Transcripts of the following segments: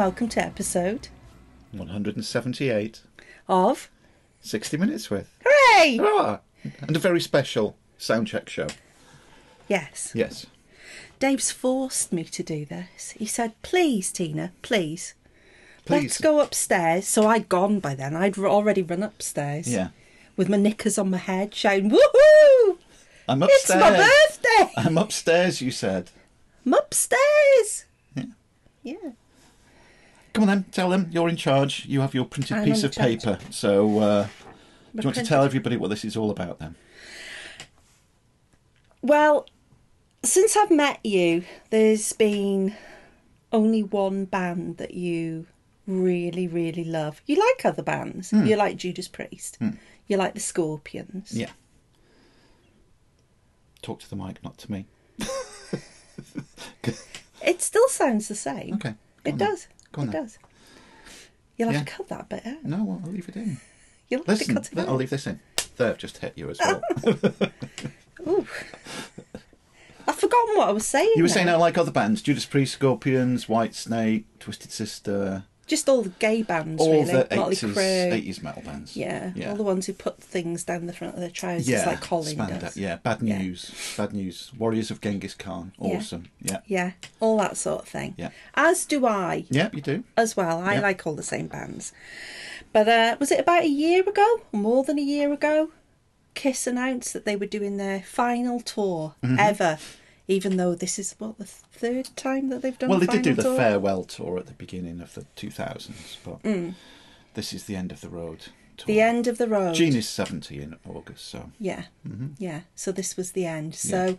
welcome to episode 178. of 60 minutes with. Hooray! Ah, and a very special sound check show. Yes, Yes. Dave's forced me to do this. He said, "Please, Tina, please, Please. let's go upstairs." So I'd gone by then. I'd r- already run upstairs. Yeah. with my knickers on my head, shouting, "Woohoo! I'm It's upstairs. my birthday! I'm upstairs, you said. I'm upstairs!" Yeah. Yeah. Come on then, tell them you're in charge. You have your printed I'm piece of charge. paper. So, uh, do you want to tell everybody what this is all about then? Well, since I've met you, there's been only one band that you really, really love. You like other bands. You like Judas Priest. You like the Scorpions. Yeah. Talk to the mic, not to me. It still sounds the same. Okay, It on then. Go on it then. does. You'll have to cut that bit out. No, well, I'll leave it in. You'll have Listen, to cut it I'll out. leave this in. There, I've just hit you as well. Ooh. I've forgotten what I was saying. you were now. saying I like other bands Judas Priest, Scorpions, Whitesnake, Twisted Sister, Just all the gay bands, all really. the Motley 80s, Crue. 80s metal bands. Yeah, yeah. all the ones who put things down the front of their trousers yeah, like Colin does. Yeah, bad Yeah. news. Bad news. Warriors of Genghis Khan. Awesome. Yeah. Yeah, all that sort of thing. Yeah. As do I Yeah, you do. as well. I Yeah. like all the same bands. But uh, was it about a year ago, more than a year ago? Kiss announced that they were doing their final tour Mm-hmm. ever, even though this is what the third time that they've done. well, they did do the tour? farewell tour at the beginning of the 2000s, but this is the end of the road tour. Mm. The end of the road. Gene is 70 in August, so. Yeah, Mm-hmm. yeah. So this was the end. So,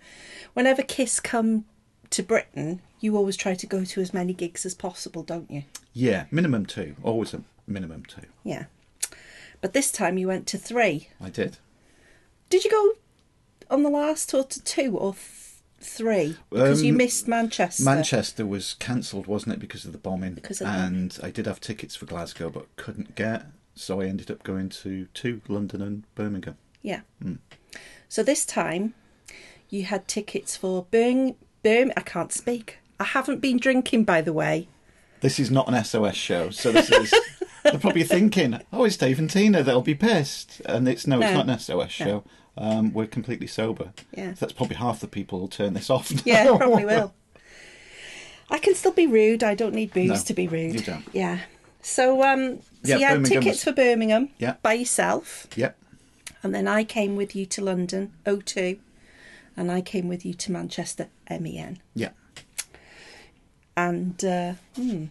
whenever Kiss come to Britain, you always try to go to as many gigs as possible, don't you? Yeah, minimum two. Always a minimum two. Yeah. But this time you went to three. I did. Did you go on the last tour to two or th- three? Because you Um, missed Manchester. Manchester was cancelled, wasn't it, because of the bombing? Because and I did have tickets for Glasgow, but couldn't get, so I ended up going to two, London and Birmingham. Yeah. Hmm. So this time you had tickets for Birmingham. Birm- I can't speak. I haven't been drinking, by the way. This is not an SOS show, so this is. they're probably thinking, "Oh, it's Dave and Tina. They'll be pissed." And it's no, it's not an SOS show. Um, we're completely sober. Yeah. So that's probably half the people will turn this off. Yeah, probably will. I can still be rude. I don't need booze No, to be rude. you don't. Yeah. So, um, so Yeah, you had tickets for Birmingham Yeah. by yourself, Yep. and then I came with you to London, O2, and I came with you to Manchester, MEN. Yeah. And uh, hmm,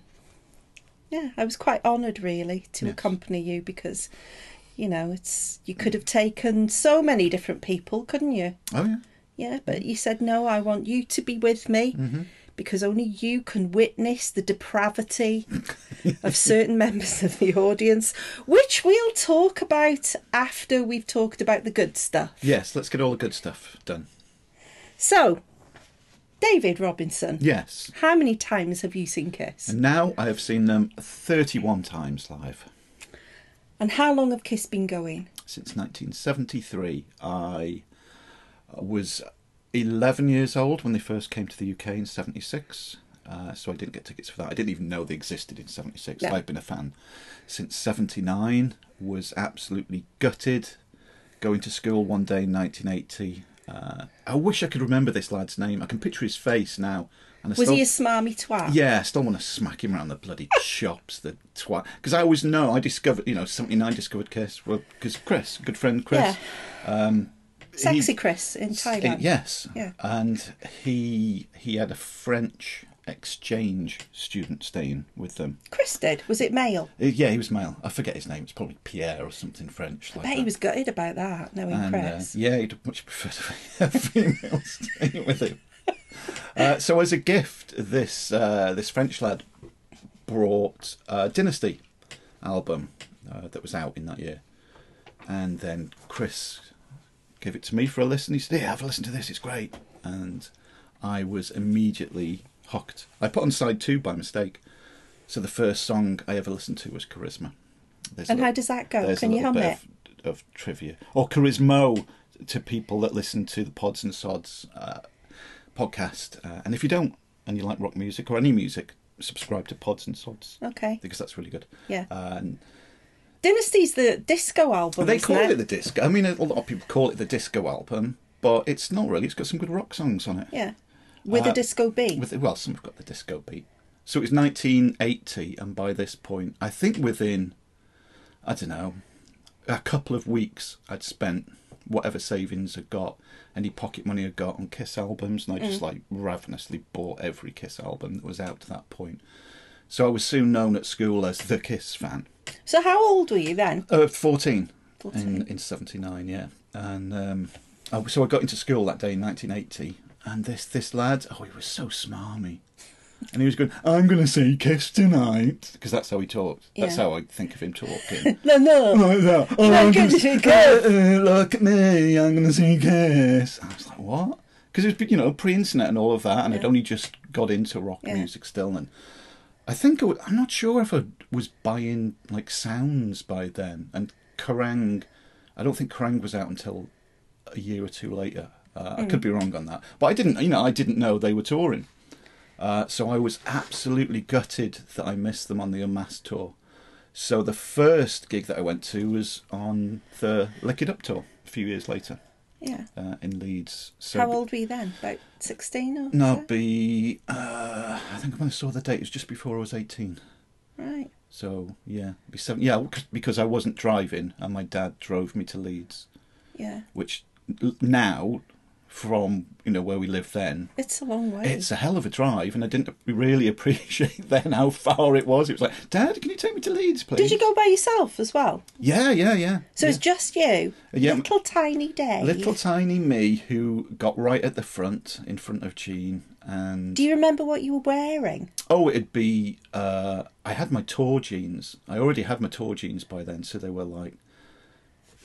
yeah, I was quite honoured really to Yes. accompany you because, you know, it's you could have taken so many different people, couldn't you? Oh yeah. Yeah, but you said no. I want you to be with me Mm-hmm. because only you can witness the depravity of certain members of the audience, which we'll talk about after we've talked about the good stuff. Yes. Let's get all the good stuff done. So, David Robinson, Yes. how many times have you seen Kiss? And now I have seen them 31 times live. And how long have Kiss been going? since 1973. I was 11 years old when they first came to the UK in 76. Uh, so I didn't get tickets for that. I didn't even know they existed in 76. No. I've been a fan since 79. Was absolutely gutted. Going to school one day in 1980. Uh, I wish I could remember this lad's name. I can picture his face now. And I Was still, he a smarmy twat? yeah, I still want to smack him around the bloody chops, the twat. Because I always know, I discovered, you know, 79 discovered Chris. Well, because Chris, good friend Chris. Um, Sexy he- Chris in Thailand. yes. Yeah. And he he had a French exchange student staying with them. Chris did. Was it male? Uh, Yeah, he was male. I forget his name. It's probably Pierre or something French. Like I bet that. he was gutted about that, knowing And, uh, yeah, he'd much prefer to have female staying with him. Uh, so, as a gift, this uh, this French lad brought a Dynasty album uh, that was out in that year, and then Chris gave it to me for a listen. He said, "Yeah, have a listen to this. It's great," and I was immediately hooked. I put on side two by mistake, so the first song I ever listened to was Charisma. There's And little- how does that go? Can you hum it? Of, of trivia or charismo to people that listen to the Pods and Sods uh, podcast. Uh, and if you don't, and you like rock music or any music, subscribe to Pods and Sods Okay. because that's really good. Yeah. And Dynasty's the disco album. they call it it the disco. I mean, a lot of people call it the disco album, but it's not really. It's got some good rock songs on it. Yeah. With a Uh, disco beat. With well, some have got the disco beat. So it was 1980, and by this point, I think within, I don't know, a couple of weeks, I'd spent whatever savings I got, any pocket money I got on Kiss albums, and I just like ravenously bought every Kiss album that was out to that point. So I was soon known at school as the Kiss fan. So how old were you then? Uh, 14, 14. In, in 79, yeah. And um, I, so I got into school that day in 1980, and this, this lad, oh, he was so smarmy. And he was going, I'm going to say kiss tonight. Because that's how he talked. That's Yeah. how I think of him talking. No, no. like that. Oh, I'm gonna say kiss." uh, uh, look at me, I'm going to say kiss. I was like, what? Because it was, you know, pre-internet and all of that, and I'd only just got into rock Yeah. music still. And I think I w- I'm not sure if I was buying like sounds by then. And Kerrang, I don't think Kerrang was out until a year or two later. Uh, I could be wrong on that, but I didn't. You know, I didn't know they were touring. Uh, so I was absolutely gutted that I missed them on the Unmasked tour. So the first gig that I went to was on the Lick It Up tour a few years later Yeah. uh, in Leeds. So How old were you then? About 16 or No, so? be uh, I think when I saw the date, it was just before I was eighteen. Right. So yeah, be seven. Yeah, because I wasn't driving, and my dad drove me to Leeds, Yeah. which now, from you know where we lived then, It's a long way. it's a hell of a drive, and I didn't really appreciate then how far it was. It was like, Dad, can you take me to Leeds, please? Did you go by yourself as well? Yeah, yeah, yeah. So yeah. it's just you? Yeah. Little tiny Dave. little tiny me who got right at the front, in front of Gene, and Do you remember what you were wearing? Oh, it'd be. Uh, I had my tour jeans. I already had my tour jeans by then, so they were like,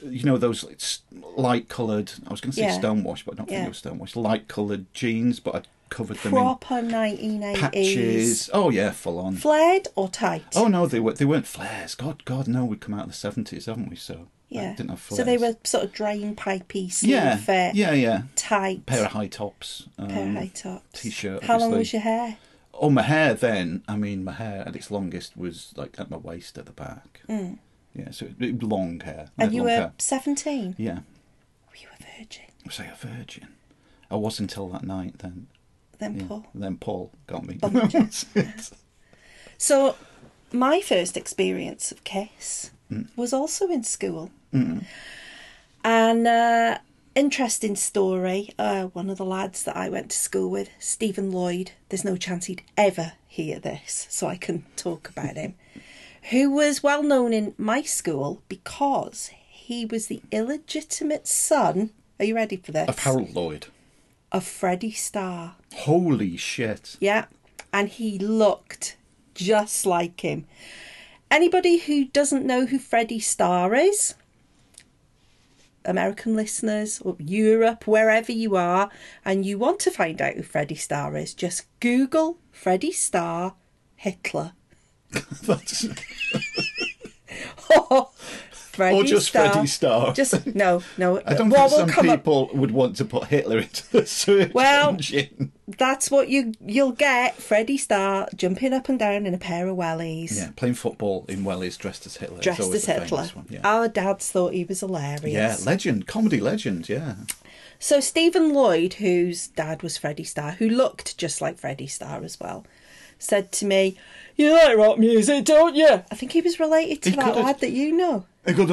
you know, those light coloured. I was going to say Yeah. stonewash, but I don't think Yeah. they were stonewash. Light coloured jeans, but I covered them Proper in 1980s. patches. Oh yeah, full on. Flared or tight? Oh no, they were they weren't flares. God, God, no, we've come out of the seventies, haven't we? So I yeah. didn't have flares. So they were sort of drain pipey, sleeve yeah, fit, yeah, yeah. tight, Pair of high tops. Um, pair of high tops. t-shirt, How long was your hair? Oh, my hair then. I mean, my hair at its longest was like at my waist at the back. Mm. Yeah, so long hair. And you were 17? Yeah, Were you a virgin? I was I a virgin? I was until that night. Then, Then yeah. Paul. Then Paul got me. Bumped you. That's it. So, my first experience of Kiss Mm. was also in school. And uh, interesting story. Uh, one of the lads that I went to school with, Stephen Lloyd, there's no chance he'd ever hear this, so I can talk about him, who was well known in my school because he was the illegitimate son. Are you ready for this? Of Harold Lloyd. Of Freddie Starr. Holy shit! Yeah, and he looked just like him. Anybody who doesn't know who Freddie Starr is, American listeners or Europe, wherever you are, and you want to find out who Freddie Starr is, just Google Freddie Starr Hitler. That's, Freddie or just Starr. Freddie Starr. Just no, no. I don't what think some come up? people would want to put Hitler into the search Well, engine. That's what you you'll get. Freddie Starr jumping up and down in a pair of wellies. Yeah, playing football in Wellies dressed as Hitler. dressed as Hitler. Yeah. Our dads thought he was hilarious. yeah, legend, comedy legend. Yeah. So Stephen Lloyd, whose dad was Freddie Starr, who looked just like Freddie Starr as well, said to me, "You like rock music, don't you?" I think he was related to He that could've- lad that you know. Because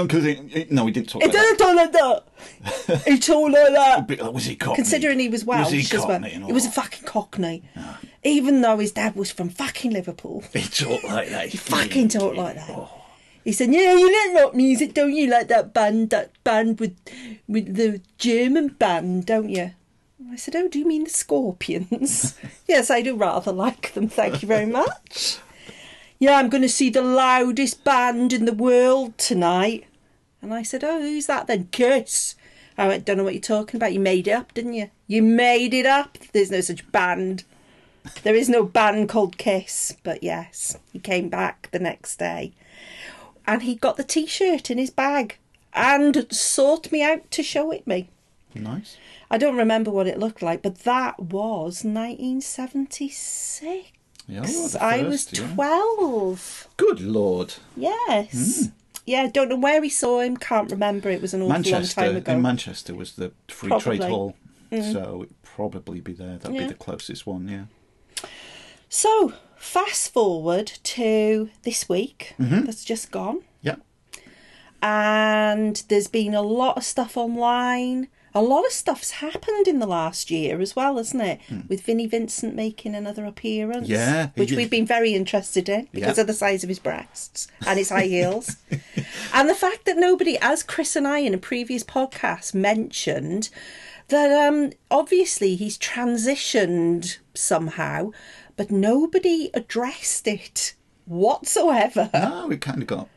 no, he didn't talk. He Like didn't talk like that. he talked like that. But Was he Cockney? Considering he was Welsh Was he as well, Cockney and he was a all? fucking Cockney. Ah. Even though his dad was from fucking Liverpool, He talked like that. he fucking talked like that. Oh. He said, "Yeah, you like rock music, don't you? Like that band, that band with, with the German band, don't you?" I said, "Oh, do you mean the Scorpions?" yes, I do rather like them. Thank you very much. yeah, I'm going to see the loudest band in the world tonight. And I said, "Oh, who's that then?" Kiss. I went, "Don't know what you're talking about. You made it up, didn't you? You made it up. There's no such band." There is no band called Kiss, but yes, he came back the next day and he got the t shirt in his bag and sought me out to show it me. Nice. I don't remember what it looked like, but that was 1976. Yeah, the I was first, yeah. 12. Good lord. Yes. Hmm. Yeah, don't know where we saw him, can't remember. It was an awful long Manchester time ago. in Manchester was the free Probably. trade hall, so it'd probably be there. That'd Yeah. be the closest one. Yeah. so, fast forward to this week Mm-hmm. that's just gone. Yeah. and there's been a lot of stuff online. A lot of stuff's happened in the last year as well, hasn't it? With Vinnie Vincent making another appearance. Hmm. Yeah, Which we've been very interested in because Yeah. of the size of his breasts and his high heels. and the fact that nobody, as Chris and I in a previous podcast mentioned, that um, obviously he's transitioned somehow, but nobody addressed it whatsoever. No, it kind of got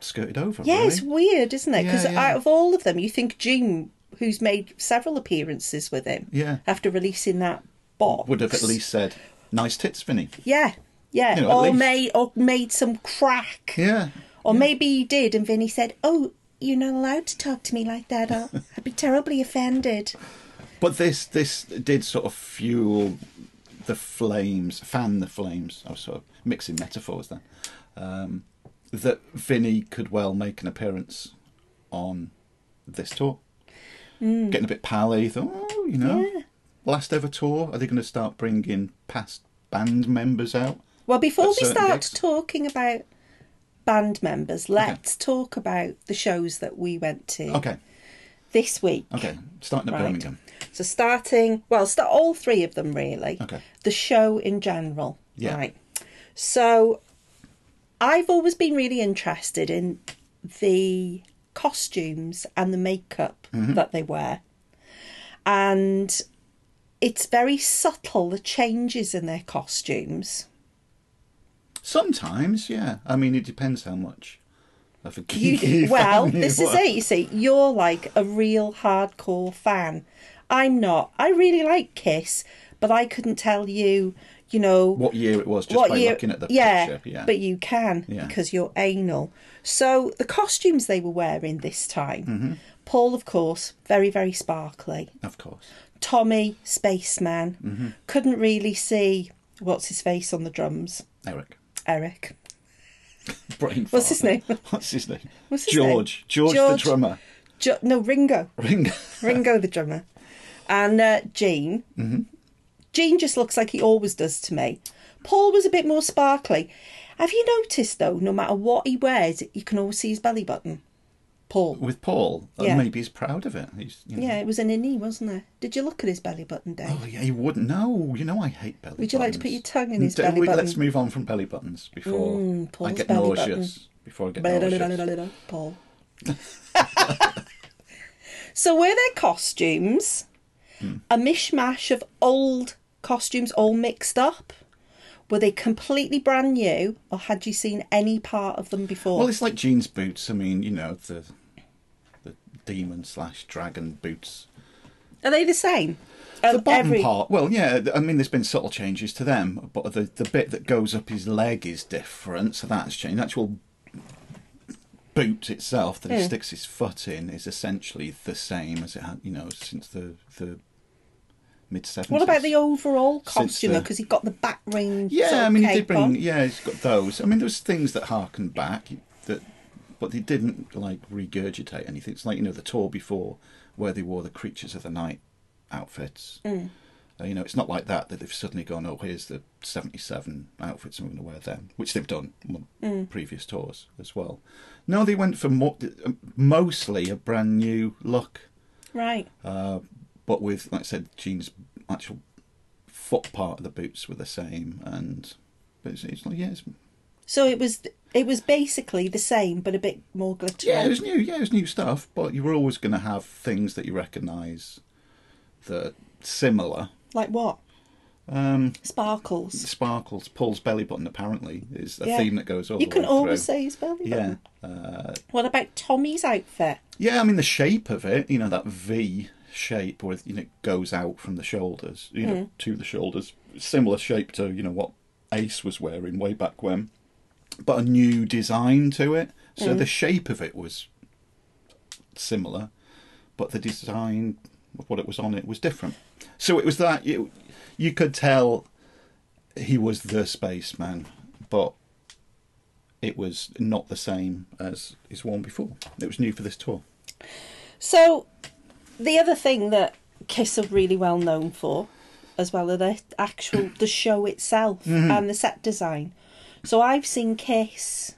skirted over. Yeah, really. it's weird, isn't it? Because Yeah, yeah. out of all of them, you think June, who's made several appearances with him, Yeah. after releasing that box, Would have at least said, "Nice tits, Vinny." yeah, yeah, You know, or least. made or made some crack, Yeah. or maybe he did, and Vinny said, "Oh, you're not allowed to talk to me like that. I'll, I'd be terribly offended." But this this did sort of fuel the flames, fan the flames. I was sort of mixing metaphors then. Um, that Vinny could well make an appearance on this tour. Getting a bit pally. Thought, oh, you know, Mm. Yeah. last ever tour. Are they going to start bringing past band members out? Well, before we start gigs. talking about band members, let's talk about the shows that we went to Okay, this week. okay. Starting at Right. Birmingham. So starting, well, start all three of them really. Okay. The show in general. Yeah. Right. So I've always been really interested in the costumes and the makeup Mm-hmm. that they wear. And it's very subtle the changes in their costumes. Sometimes, yeah. I mean, it depends how much of a You, well, this is it. You see, you're like a real hardcore fan. I'm not. I really like Kiss, but I couldn't tell you, you know, What year it was just what by year. looking at the yeah, picture. Yeah, but you can Yeah. because you're anal. So the costumes they were wearing this time, Mm-hmm. Paul, of course, very very sparkly. of course. Tommy, spaceman, Mm-hmm. couldn't really see what's his face on the drums. Eric. Eric. Brain What's his name? What's his name? What's his George. name? George. George. the drummer. Jo- no, Ringo. Ring. Ringo the drummer, and uh, Gene. Mm-hmm. Gene just looks like he always does to me. Paul was a bit more sparkly. Have you noticed though? No matter what he wears, you can always see his belly button. Paul. With Paul. uh, Yeah. maybe he's proud of it. He's, you know. Yeah, it was an innie, wasn't it? Did you look at his belly button, Dave? Oh yeah, you wouldn't. No, you know I hate belly. Buttons. Would you like to put your tongue in his D- belly we- button? Let's move on from belly buttons before I Mm, Paul's get belly nauseous. Before I get nauseous. Paul. so were their costumes Hmm. a mishmash of old costumes all mixed up? Were they completely brand new, or had you seen any part of them before? Well, it's like Gene's boots. I mean, you know the the demon slash dragon boots. Are they the same? The bottom every- part, well, yeah. I mean, there's been subtle changes to them, but the the bit that goes up his leg is different, so that's changed. The actual boot itself that he Hmm. sticks his foot in is essentially the same as it had, you know, since the the mid seventies. What about the overall costume, Because he got the back ring. Yeah, sort of I mean, he did bring. on. Yeah, he's got those. I mean, there was things that harken back that, but they didn't like regurgitate anything. It's like you know the tour before where they wore the creatures of the night outfits. Mm. Uh, you know, it's not like that that they've suddenly gone, oh, here's the '77 outfits, and we're going to wear them, which they've done on Mm. previous tours as well. No, they went for mo- mostly a brand new look Right. uh, but with, like I said, Gene's actual foot part of the boots were the same, and but it's, it's like yeah, it's, So it was it was basically the same, but a bit more glittery. yeah, it was new, yeah, it was new stuff. But you were always going to have things that you recognise that are similar. Like what? Um, Sparkles. sparkles, Paul's belly button apparently is a Yeah. theme that goes all You the can way always through. say his belly Yeah, button. uh, What about Tommy's outfit? yeah. I mean the shape of it, you know, that V shape where you know it goes out from the shoulders, you know, Mm. to the shoulders. Similar shape to you know what Ace was wearing way back when, but a new design to it. Mm. So the shape of it was similar, but the design of what it was on it was different. So it was that you you could tell he was the spaceman, but it was not the same as his one before. It was new for this tour. So, the other thing that Kiss are really well known for, as well as the actual the show itself and the set design. So I've seen Kiss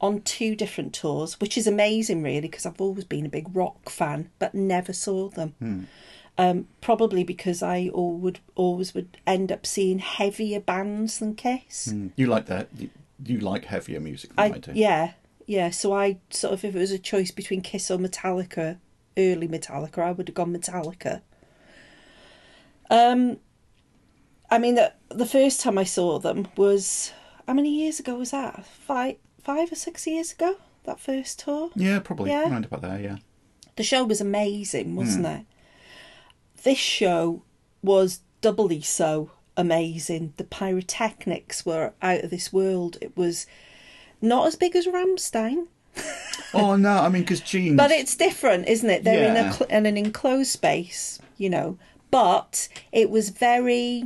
on two different tours, which is amazing, really, because I've always been a big rock fan, but never saw them. Um, probably because I all would always would end up seeing heavier bands than Kiss. Mm. You like that? You, you like heavier music than I, I do. yeah yeah. So I sort of if it was a choice between Kiss or Metallica, early Metallica, I would have gone Metallica. Um, I mean the the first time I saw them was how many years ago was that? Five five or six years ago. That first tour. Yeah, probably Yeah. around about there. Yeah. The show was amazing, wasn't it? This show was doubly so amazing. The pyrotechnics were out of this world. It was not as big as Rammstein, oh no, I mean because Gene. but it's different, isn't it? They're in Yeah. a cl- in an enclosed space, you know. But it was very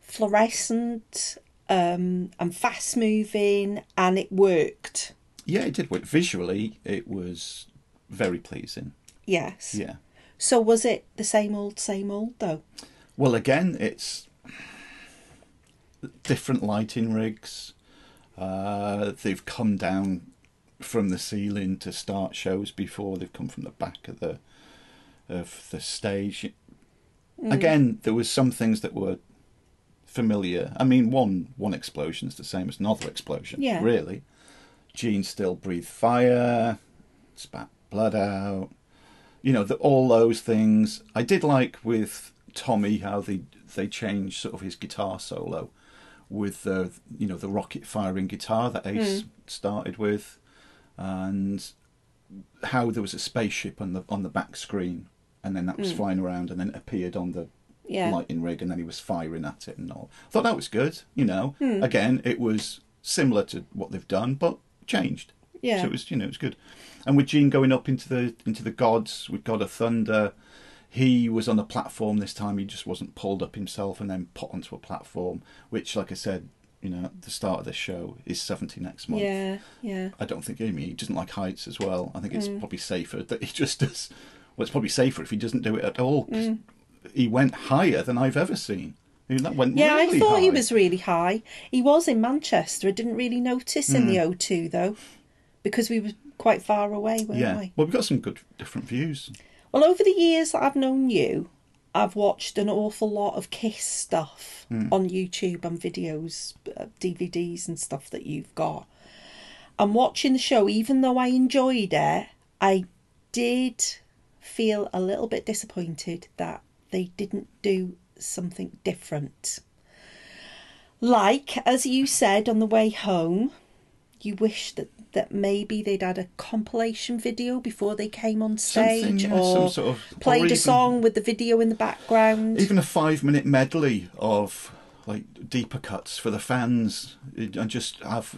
fluorescent um, and fast moving, and it worked. Yeah, it did work. Visually, it was very pleasing. Yes. Yeah. So was it the same old, same old though? Well, again, it's different lighting rigs. Uh, they've come down from the ceiling to start shows before. They've come from the back of the of the stage. Mm. Again, there was some things that were familiar. I mean, one one explosion is the same as another explosion. Yeah. Really, Gene still breathed fire, spat blood out. You know, the, all those things. I did like with Tommy how they they changed sort of his guitar solo with the you know the rocket firing guitar that Ace mm. started with, and how there was a spaceship on the on the back screen, and then that was hmm. flying around, and then it appeared on the Yeah. lighting rig, and then he was firing at it and all. I thought that was good. You know, hmm. again, it was similar to what they've done, but changed. Yeah. So it was you know it was good. And with Gene going up into the into the gods with God of Thunder, he was on a platform this time. He just wasn't pulled up himself and then put onto a platform, which, like I said, you know, the start of this show is seventy next month. Yeah, yeah. I don't think Amy he doesn't like heights as well. I think it's probably safer that he just does. Well, it's probably safer if he doesn't do it at all. 'cause He went higher than I've ever seen. I mean, that went Yeah, really I thought he was really high. He was in Manchester. I didn't really notice in the Hmm. O2 though, because we were quite far away, weren't Yeah. we? Well, we've got some good different views. Well, over the years that I've known you, I've watched an awful lot of Kiss stuff Hmm. on YouTube and videos, uh, DVDs and stuff that you've got. And watching the show, even though I enjoyed it, I did feel a little bit disappointed that they didn't do something different. Like, as you said on the way home, you wish that, that maybe they'd had a compilation video before they came on stage yeah, some or sort of- or played even- a song with the video in the background. Even a five minute medley of like deeper cuts for the fans, and just have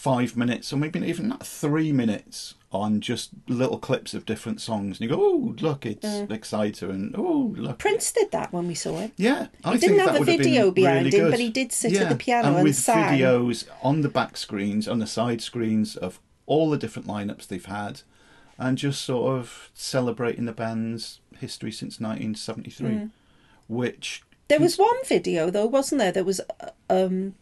five minutes or maybe even not three minutes on just little clips of different songs, and you go, "Oh, look, it's Exciter," and "Oh, look." Mm. Prince did that when we saw him. Yeah, I He think didn't have that a video behind really him, good. but he did sit at the piano and and with sang. videos on the back screens, on the side screens of all the different lineups they've had, and just sort of celebrating the band's history since 1973, Mm. which There was one video though, wasn't there? There was uh, um,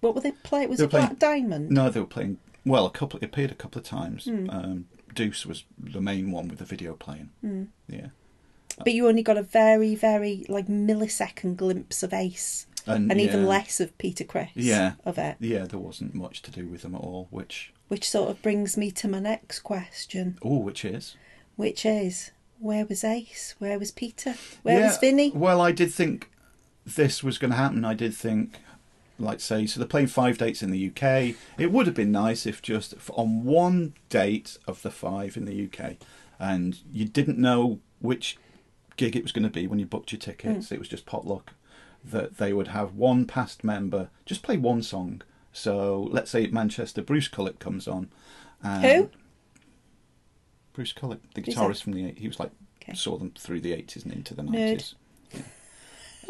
what were they playing? Was They it playing- Black Diamond? no, they were playing well. A couple, it appeared a couple of times. Hmm. Um, Deuce was the main one with the video playing. Hmm. Yeah, But you only got a very, very like millisecond glimpse of Ace, and, and even less of Peter Criss. Yeah. of it, Yeah, there wasn't much to do with them at all. Which which sort of brings me to my next question, oh, which is which is where was Ace? Where was Peter? Where Yeah, was Vinny? Well, I did think this was going to happen. I did think, like, say, so they're playing five dates in the UK. It would have been nice if just on one date of the five in the UK, and you didn't know which gig it was going to be when you booked your tickets. It was just potluck. That they would have one past member just play one song. So let's say Manchester, Bruce Kulick comes on. And Who? Bruce Kulick, the guitarist from the he was like Okay. saw them through the eighties and into the nineties.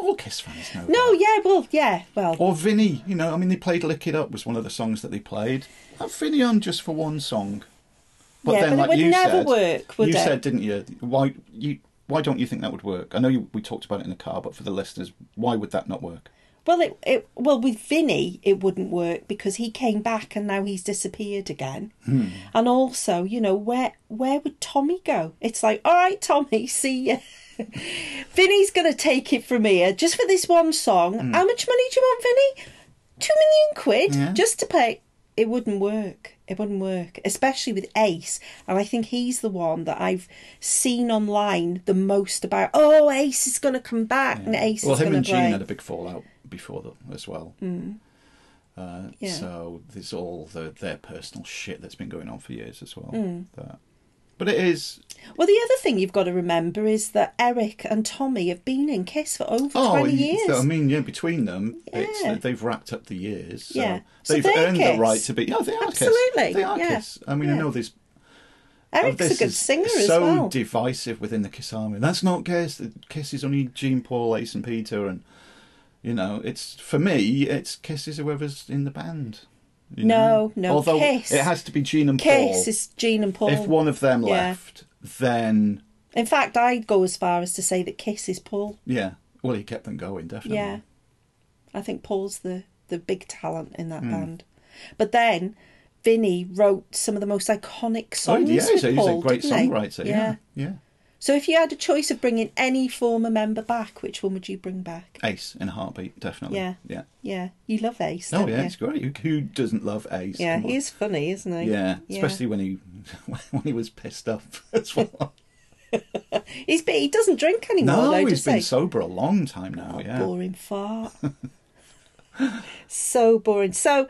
All Kiss fans know. No, that. yeah, well, yeah, well, Or Vinny, you know, I mean, they played "Lick It Up" was one of the songs that they played. Have Vinny on just for one song. But Yeah, then, but it like would you never said, work, would you it? said, didn't you? Why you? Why don't you think that would work? I know you, we talked about it in the car, but for the listeners, why would that not work? well, it, it, well, with Vinny, it wouldn't work because he came back and now he's disappeared again. Hmm. And also, you know, where where would Tommy go? It's like, all right, Tommy, see ya. Vinny's gonna take it from here just for this one song. Hmm. How much money do you want, Vinny? Two million quid Yeah. just to pay. It wouldn't work. It wouldn't work, especially with Ace. And I think he's the one that I've seen online the most about. Oh, Ace is going to come back, and Ace well, is him and to Gene play. had a big fallout before that as well. Uh, Yeah. So there's all the their personal shit that's been going on for years as well. Hmm. That- but it is Well, the other thing you've got to remember is that Eric and Tommy have been in Kiss for over Oh, twenty y- years. so, I mean, yeah, between them, Yeah. it's they've wrapped up the years. So Yeah. So they've they're earned Kiss. the right to be. Yeah, they are Absolutely, Kiss. They are yeah, Kiss. I mean, I know this. Oh, Eric's oh, a this good is singer as so well. divisive within the Kiss army. That's not Kiss. Kiss is only Gene, Paul, Ace, and Peter, and you know, it's for me, it's Kiss is whoever's in the band. You No, know? no, Although Kiss. it has to be Gene and Paul. Kiss Paul. is Gene and Paul. If one of them Yeah. left, then In fact, I'd go as far as to say that Kiss is Paul. yeah, well, he kept them going definitely. Yeah, I think Paul's the the big talent in Hmm. that band. But then Vinny wrote some of the most iconic Oh, songs yeah, with he's a, he's Paul, a great didn't he? songwriter. Yeah, yeah. So if you had a choice of bringing any former member back, which one would you bring back? Ace in a heartbeat, definitely. Yeah. yeah. Yeah, you love Ace. Oh yeah, you? it's great. Who, doesn't love Ace? Yeah, he is funny, isn't he? Yeah, especially when he when he was pissed off as well. He's he doesn't drink anymore. no, though, he's been he? sober a long time now. yeah. boring fart. so boring. So,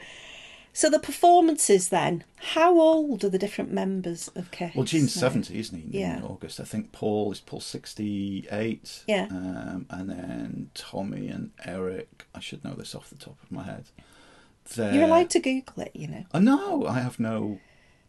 so the performances then. How old are the different members of Kiss? Well, Gene's now? seventy, isn't he? Yeah. In August, I think Paul is Paul sixty-eight. Yeah. Um, and then Tommy and Eric. I should know this off the top of my head. They're... You're allowed to Google it, you know. Oh, no, I have no.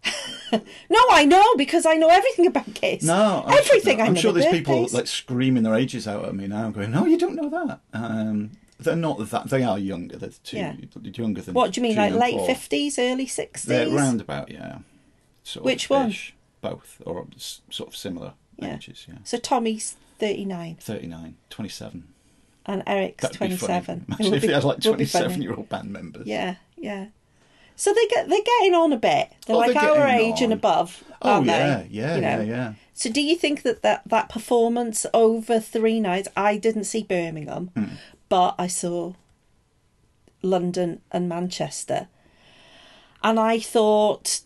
No, I know because I know everything about Kiss. No, I'm everything. Sure, I I'm sure the there's people like screaming their ages out at me now, going, "No, you don't know that." Um, they're not that. They are younger. They're two Yeah. younger than. What do you mean, like and late Paul. fifties, early sixties? They're roundabout, yeah. Sort Which of one? ish. Both, or s- sort of similar Yeah. ages, yeah. So Tommy's thirty nine 39, 27. and Eric's That'd twenty be funny. Imagine if you had like 27 year old band members. Yeah, yeah. So they get they're getting on a bit. They're Oh, like they're our getting age and on. above, Oh, aren't yeah, they? yeah, You know? yeah, yeah. So do you think that, that that performance over three nights? I didn't see Birmingham, Hmm. But I saw London and Manchester, and I thought,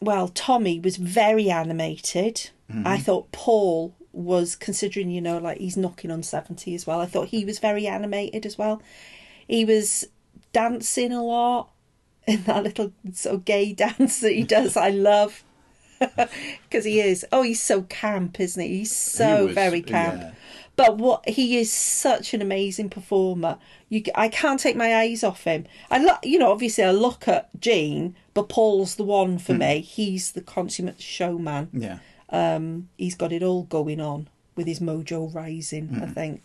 well, Tommy was very animated. Mm-hmm. I thought Paul was considering, you know, like he's knocking on seventy as well. I thought he was very animated as well. He was dancing a lot in that little sort of gay dance that he does. I love because he is. Oh, he's so camp, isn't he? He's so He was, very camp. yeah. But what he is such an amazing performer. You, I can't take my eyes off him. I look, you know, obviously I look at Gene, but Paul's the one for me. He's the consummate showman. Yeah. Um, he's got it all going on with his mojo rising. Hmm. I think.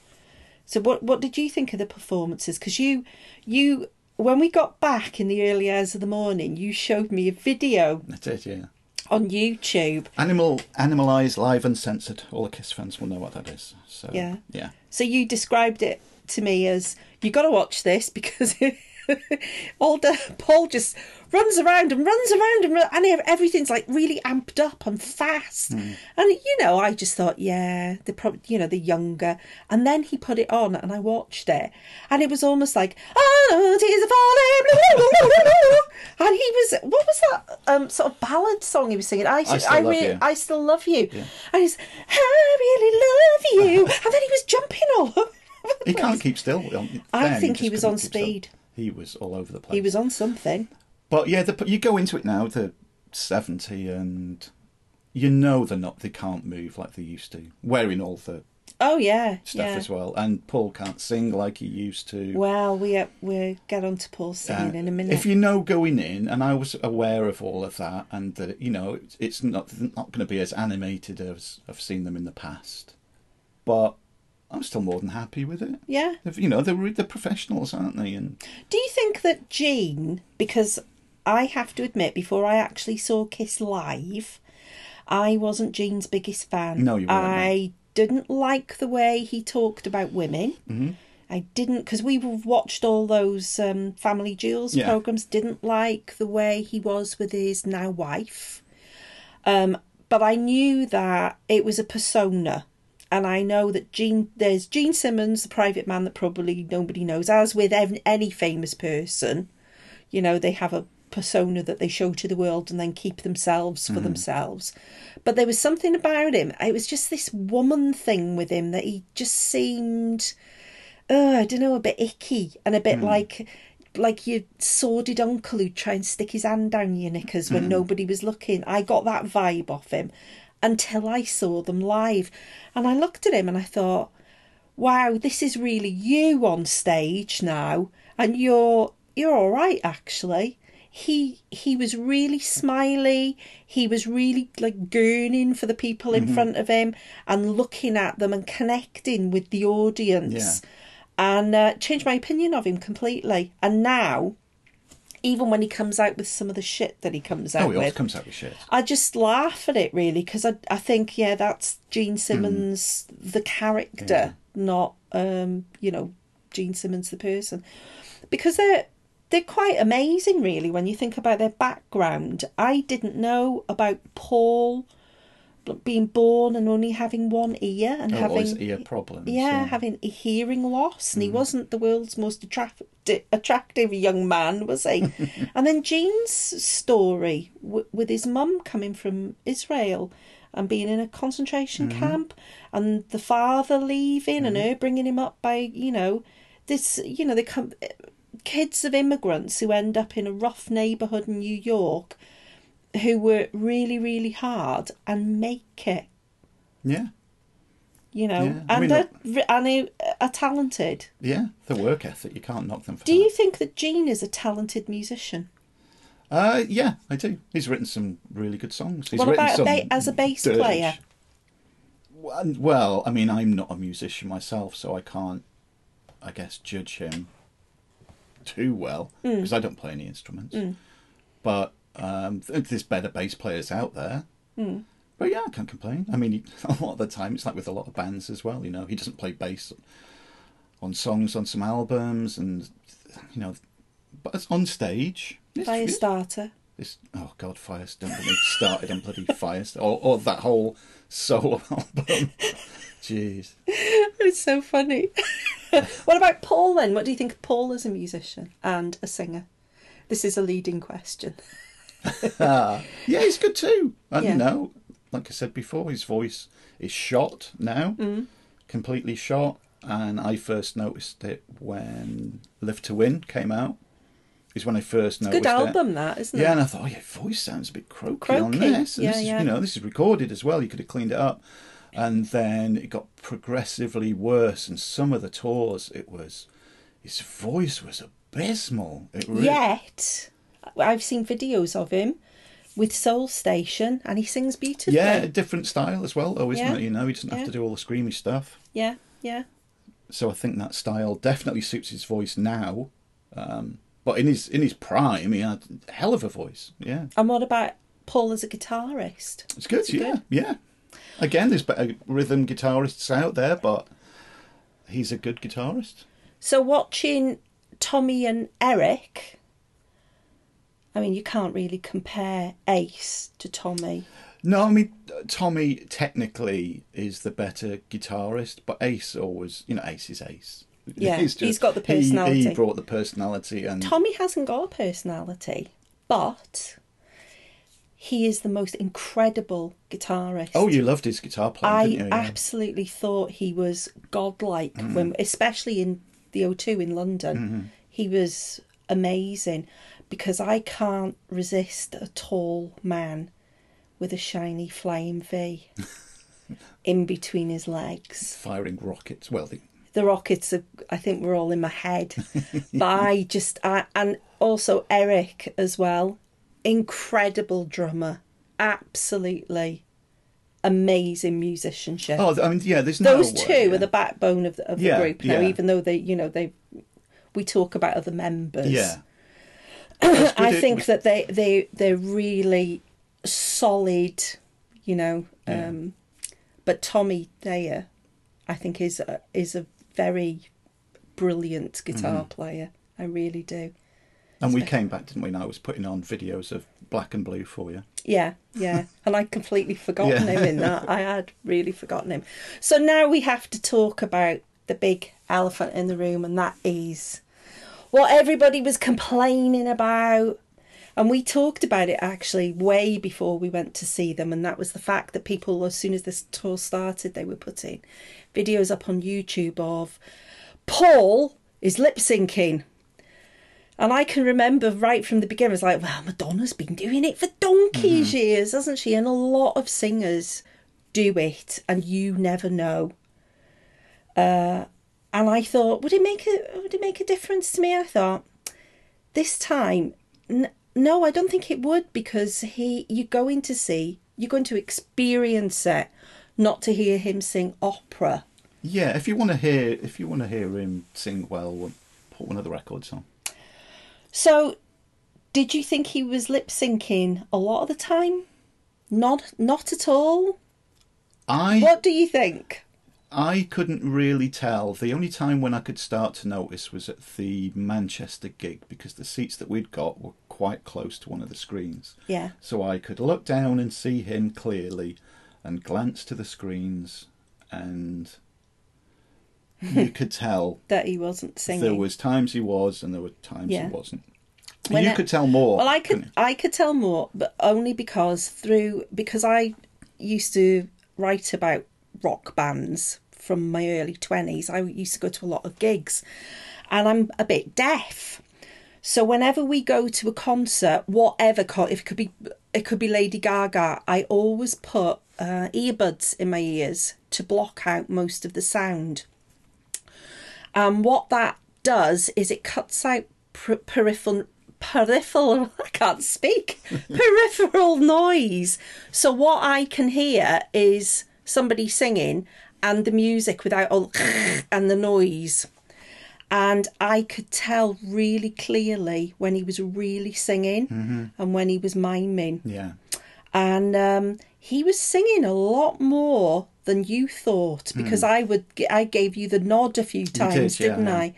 So, what what did you think of the performances? Because you you when we got back in the early hours of the morning, you showed me a video That's it, yeah. On YouTube. Animal, animalized, live, uncensored. All the Kiss fans will know what that is. So, Yeah. Yeah. So you described it to me as you got to watch this because all the Paul just runs around and runs around and, run, and everything's like really amped up and fast. And you know, I just thought, yeah, the probably you know the younger. And then he put it on and I watched it, and it was almost like oh, tears are falling, and he was what was that um sort of ballad song he was singing? I Still I, Love You. I still love you, and he's I really love you, and then he was jumping all over. He can't keep still. I think he was on speed. still. He was all over the place. He was on something. But yeah, the, you go into it now, the 70, and you know they're not, they can't move like they used to, wearing all the Oh yeah, stuff yeah. as well. And Paul can't sing like he used to. Well, we uh, we'll get on to Paul Uh, singing in a minute. If you know going in, and I was aware of all of that, and that you know it's, it's not not going to be as animated as I've seen them in the past, but I'm still more than happy with it. Yeah. They've- You know, they're they're professionals, aren't they? And Do you think that Gene, because I have to admit, before I actually saw Kiss live, I wasn't Gene's biggest fan. No, you weren't. I didn't like the way he talked about women. Mm-hmm. I didn't, because we watched all those um, Family Jewels Yeah. programs, didn't like the way he was with his now wife. Um, but I knew that it was a persona. And I know that Gene, there's Gene Simmons, the private man that probably nobody knows. As with any famous person, you know, they have a persona that they show to the world and then keep themselves for themselves. But there was something about him. It was just this woman thing with him that he just seemed, uh, I don't know, a bit icky and a bit like like your sordid uncle who'd try and stick his hand down your knickers when nobody was looking. I got that vibe off him until I saw them live. And I looked at him and I thought, wow, this is really you on stage now. And you're you're all right actually. He he was really smiley. He was really like gurning for the people in front of him and looking at them and connecting with the audience. And uh, changed my opinion of him completely. And now, even when he comes out with some of the shit that he comes out oh, he always with, comes out with shit. I just laugh at it really because I I think yeah that's Gene Hmm. Simmons the character, not um you know Gene Simmons the person, because they're they're quite amazing really when you think about their background. I didn't know about Paul being born and only having one ear and Oh, having ear problems. yeah, having a hearing loss, and he mm. wasn't the world's most attract- attractive young man, was he? and then Gene's story w- with his mum coming from Israel and being in a concentration mm-hmm. camp, and the father leaving, and mm-hmm. her bringing him up by you know this you know they come kids of immigrants who end up in a rough neighborhood in New York who work really really hard and make it Yeah, you know, Yeah, I and mean, are, and are, are talented. yeah. The work ethic, you can't knock them for Do that. you think that Gene is a talented musician? Uh, yeah, I do. He's written some really good songs. He's what about a ba- as a bass dirge. player? Well, I mean, I'm not a musician myself, so I can't, I guess, judge him too well Mm. because I don't play any instruments. But um, there's better bass players out there. Mm. But yeah, I can't complain. I mean, a lot of the time, it's like with a lot of bands as well. You know, he doesn't play bass on songs on some albums, and you know, but it's on stage. It's, Fire it's- starter. it's, oh God, Fire don't get me started on bloody Fire or, or that whole solo album. Jeez. It's so funny. what about Paul then? What do you think of Paul as a musician and a singer? This is a leading question. Yeah, he's good too. And Yeah. you know, like I said before, his voice is shot now, Mm. completely shot. And I first noticed it when Live to Win came out. Is when I first noticed Good it. album, that isn't Yeah, it? Yeah, and I thought, oh, your voice sounds a bit croaky, on this. And yeah, this is, yeah. you know, this is recorded as well. You could have cleaned it up. And then it got progressively worse. And some of the tours, it was, his voice was abysmal. It really, Yet, I've seen videos of him with Soul Station, and he sings beautifully. Yeah, a different style as well, though, isn't Yeah. it? You know, he doesn't have Yeah. to do all the screamy stuff. yeah, yeah. So I think that style definitely suits his voice now. Um, but in his in his prime, he had a hell of a voice. Yeah, And what about Paul as a guitarist? it's good. Yeah, good? yeah. Again, there's better rhythm guitarists out there, but he's a good guitarist. So watching Tommy and Eric, I mean, you can't really compare Ace to Tommy. No, I mean Tommy technically is the better guitarist, but Ace always, you know, Ace is Ace. Yeah, He's he's got the he- He, brought the personality, and Tommy hasn't got a personality, but he is the most incredible guitarist. oh, you loved his guitar playing, I didn't you? Yeah. absolutely thought he was godlike Mm. when, especially in the O2 in London. Mm-hmm. He was amazing because I can't resist a tall man with a shiny flying V in between his legs. firing rockets. Well, the, The rockets are, I think, were all in my head. but I just, I, and also Eric as well, incredible drummer, absolutely amazing musicianship. Oh, I mean, yeah. There's no Those two yeah. are the backbone of the, of the Yeah, group now, yeah. even though they, you know, they. We talk about other members. Yeah. I think that they they they're really solid, you know. Yeah. Um, but Tommy Thayer, I think is a, is a very brilliant guitar Mm-hmm. player. I really do. And we came back, didn't we? And I was putting on videos of Black and Blue for you. Yeah, yeah. and I'd completely forgotten Yeah. him in that. I had really forgotten him. So now we have to talk about the big elephant in the room, and that is what everybody was complaining about. And we talked about it actually way before we went to see them, and that was the fact that people, as soon as this tour started, they were putting videos up on YouTube of Paul is lip syncing. And I can remember right from the beginning, it's like, well, Madonna's been doing it for donkey's years, hasn't she? And a lot of singers do it, and you never know. Uh, and I thought, would it make a would it make a difference to me? I thought this time, n- no, I don't think it would because he you're going to see, you're going to experience it, not to hear him sing opera. Yeah, if you want to hear, if you want to hear him sing well, we'll put one of the records on. So, did you think he was lip syncing a lot of the time? Not, not at all. I What do you think? I couldn't really tell. The only time when I could start to notice was at the Manchester gig because the seats that we'd got were quite close to one of the screens. Yeah, So I could look down and see him clearly and glance to the screens and you could tell that he wasn't singing. there was times he was and there were times Yeah. he wasn't. When you I- could tell more. Well, I could I could tell more, but only because through because I used to write about rock bands from my early twenties. I used to go to a lot of gigs, and I'm a bit deaf. So whenever we go to a concert, whatever con- if it could be it could be Lady Gaga, I always put uh, earbuds in my ears to block out most of the sound. And what that does is it cuts out per- peripheral peripheral I can't speak peripheral noise. So what I can hear is somebody singing and the music without all and the noise. And I could tell really clearly when he was really singing and when he was miming Yeah. and um, he was singing a lot more than you thought because I would I gave you the nod a few times, yeah, didn't yeah. I?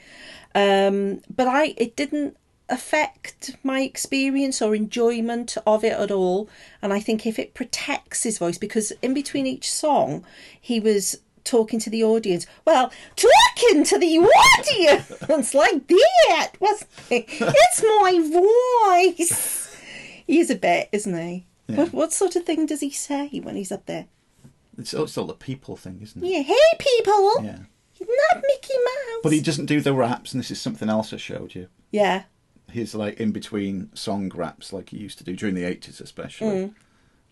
Um, but I it didn't affect my experience or enjoyment of it at all. And I think if it protects his voice, because in between each song he was talking to the audience. Well, talking to the audience like that was it's my voice. He's a bit, isn't he? Yeah. What, what sort of thing does he say when he's up there? It's, oh, it's all the people thing, isn't it? Yeah, hey people, Yeah. not Mickey Mouse. But he doesn't do the raps, and this is something else I showed you. yeah, He's like in between song raps, like he used to do during the 80s, especially. Mm.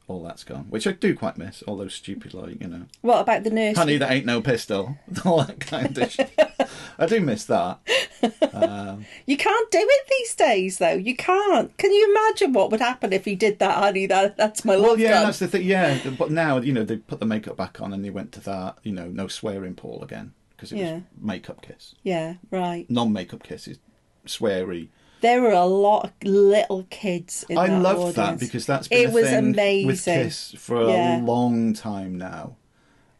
All that's gone, which I do quite miss. All those stupid, like, you know, what about the nurse? honey, that ain't no pistol. All that kind of shit. I do miss that. Um, You can't do it these days, though. You can't. Can you imagine what would happen if he did that, honey? That that's my well, yeah, gun. that's the thing. Yeah, but now, you know, they put the makeup back on and they went to that, you know, no swearing Paul again because it Yeah. was makeup kiss. Yeah, right. Non makeup kiss is sweary. There were a lot of little kids in I that love that because that's been It a was thing with amazing. Kiss for a long time now,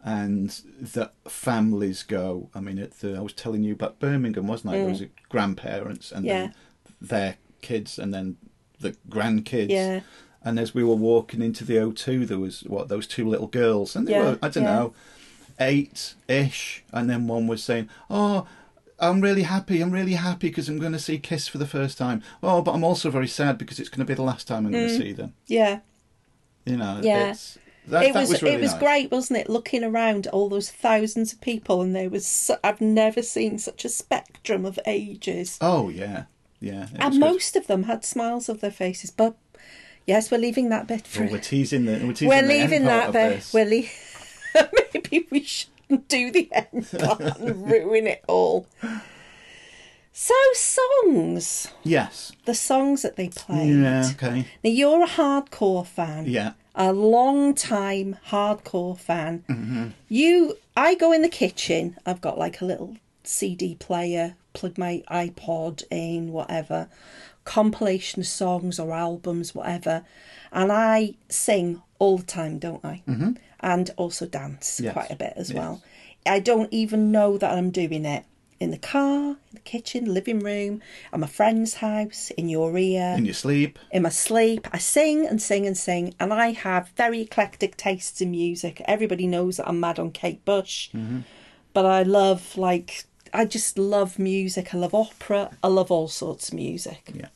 and that families go. I mean, the, I was telling you about Birmingham, wasn't I? There was grandparents and Mm. Yeah. then their kids, and then the grandkids. Yeah. And as we were walking into the O2, there was what those two little girls, and they Yeah, were I don't yeah. know, eight ish, and then one was saying, "Oh." I'm really happy. I'm really happy because I'm going to see Kiss for the first time. Oh, but I'm also very sad because it's going to be the last time I'm going to mm. see them. Yeah, You know, Yeah. it's, that, it that was, was really it was nice. great, wasn't it? Looking around all those thousands of people, and there was so, I've never seen such a spectrum of ages, Oh yeah, yeah. and good. most of them had smiles on their faces. But yes, we're leaving that bit for. Well, we're teasing the we're, teasing we're the leaving that bit. this. We're le- maybe we shouldn't do the end and ruin it all. So songs, Yes. the songs that they played. Yeah. Okay. Now you're a hardcore fan. Yeah. a long time hardcore fan. Mm-hmm. You, I go in the kitchen. I've got like a little CD player, plug my iPod in, whatever, compilation songs or albums, whatever, and I sing all the time, don't I? Mm-hmm. And also dance Yes. quite a bit as Yes. well. I don't even know that I'm doing it. In the car, in the kitchen, living room, at my friend's house, in your ear In your sleep. in my sleep. I sing and sing and sing, and I have very eclectic tastes in music. Everybody knows that I'm mad on Kate Bush, but I love like I just love music. I love opera. I love all sorts of music. Yeah.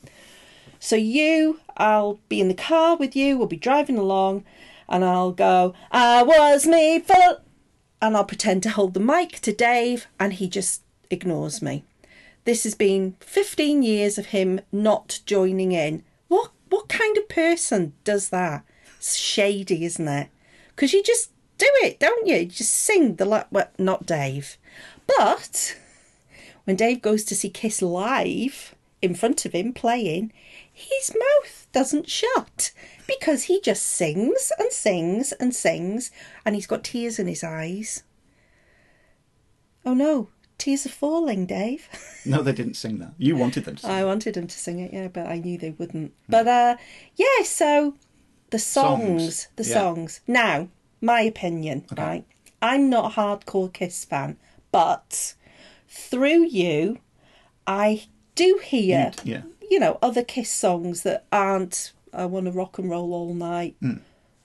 So you, I'll be in the car with you. We'll be driving along, and I'll go. I was me full, and I'll pretend to hold the mic to Dave, and he just ignores me. This has been 15 years of him not joining in. What what kind of person does that? It's shady, isn't it? Because you just do it, don't you? You just sing the la- well, not Dave, but when Dave goes to see Kiss live in front of him playing, his mouth doesn't shut because he just sings and sings and sings, and he's got tears in his eyes. Oh no, tears are falling, Dave. No, they didn't sing that. You wanted them to sing. I wanted them to sing it, yeah, but I knew they wouldn't. But uh yeah, so the songs, Songs, the yeah. songs. Now, my opinion, right? I'm not a hardcore Kiss fan, but through you, I do hear, yeah. You know, other Kiss songs that aren't "I want to rock and roll all night."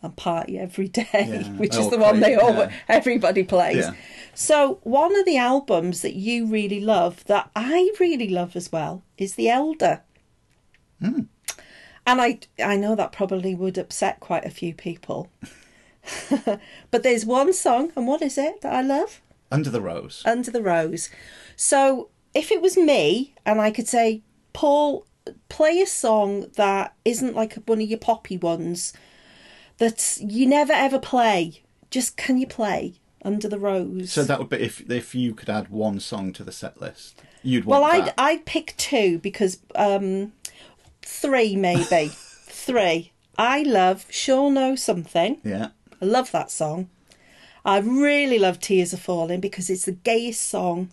And party every day, Yeah, which is the one play, they all yeah. everybody plays. Yeah. So one of the albums that you really love, that I really love as well, is The Elder. Hmm. And I I know that probably would upset quite a few people. but there's one song, and what is it that I love? Under the Rose. Under the Rose. So if it was me and I could say, Paul, play a song that isn't like one of your poppy ones that you never ever play, just can you play Under the Rose? So that would be if if you could add one song to the set list, you'd well, I'd, that. I'd pick two because, um, three maybe. three. I love Sure Know Something. Yeah. I love that song. I really love Tears Are Falling because it's the gayest song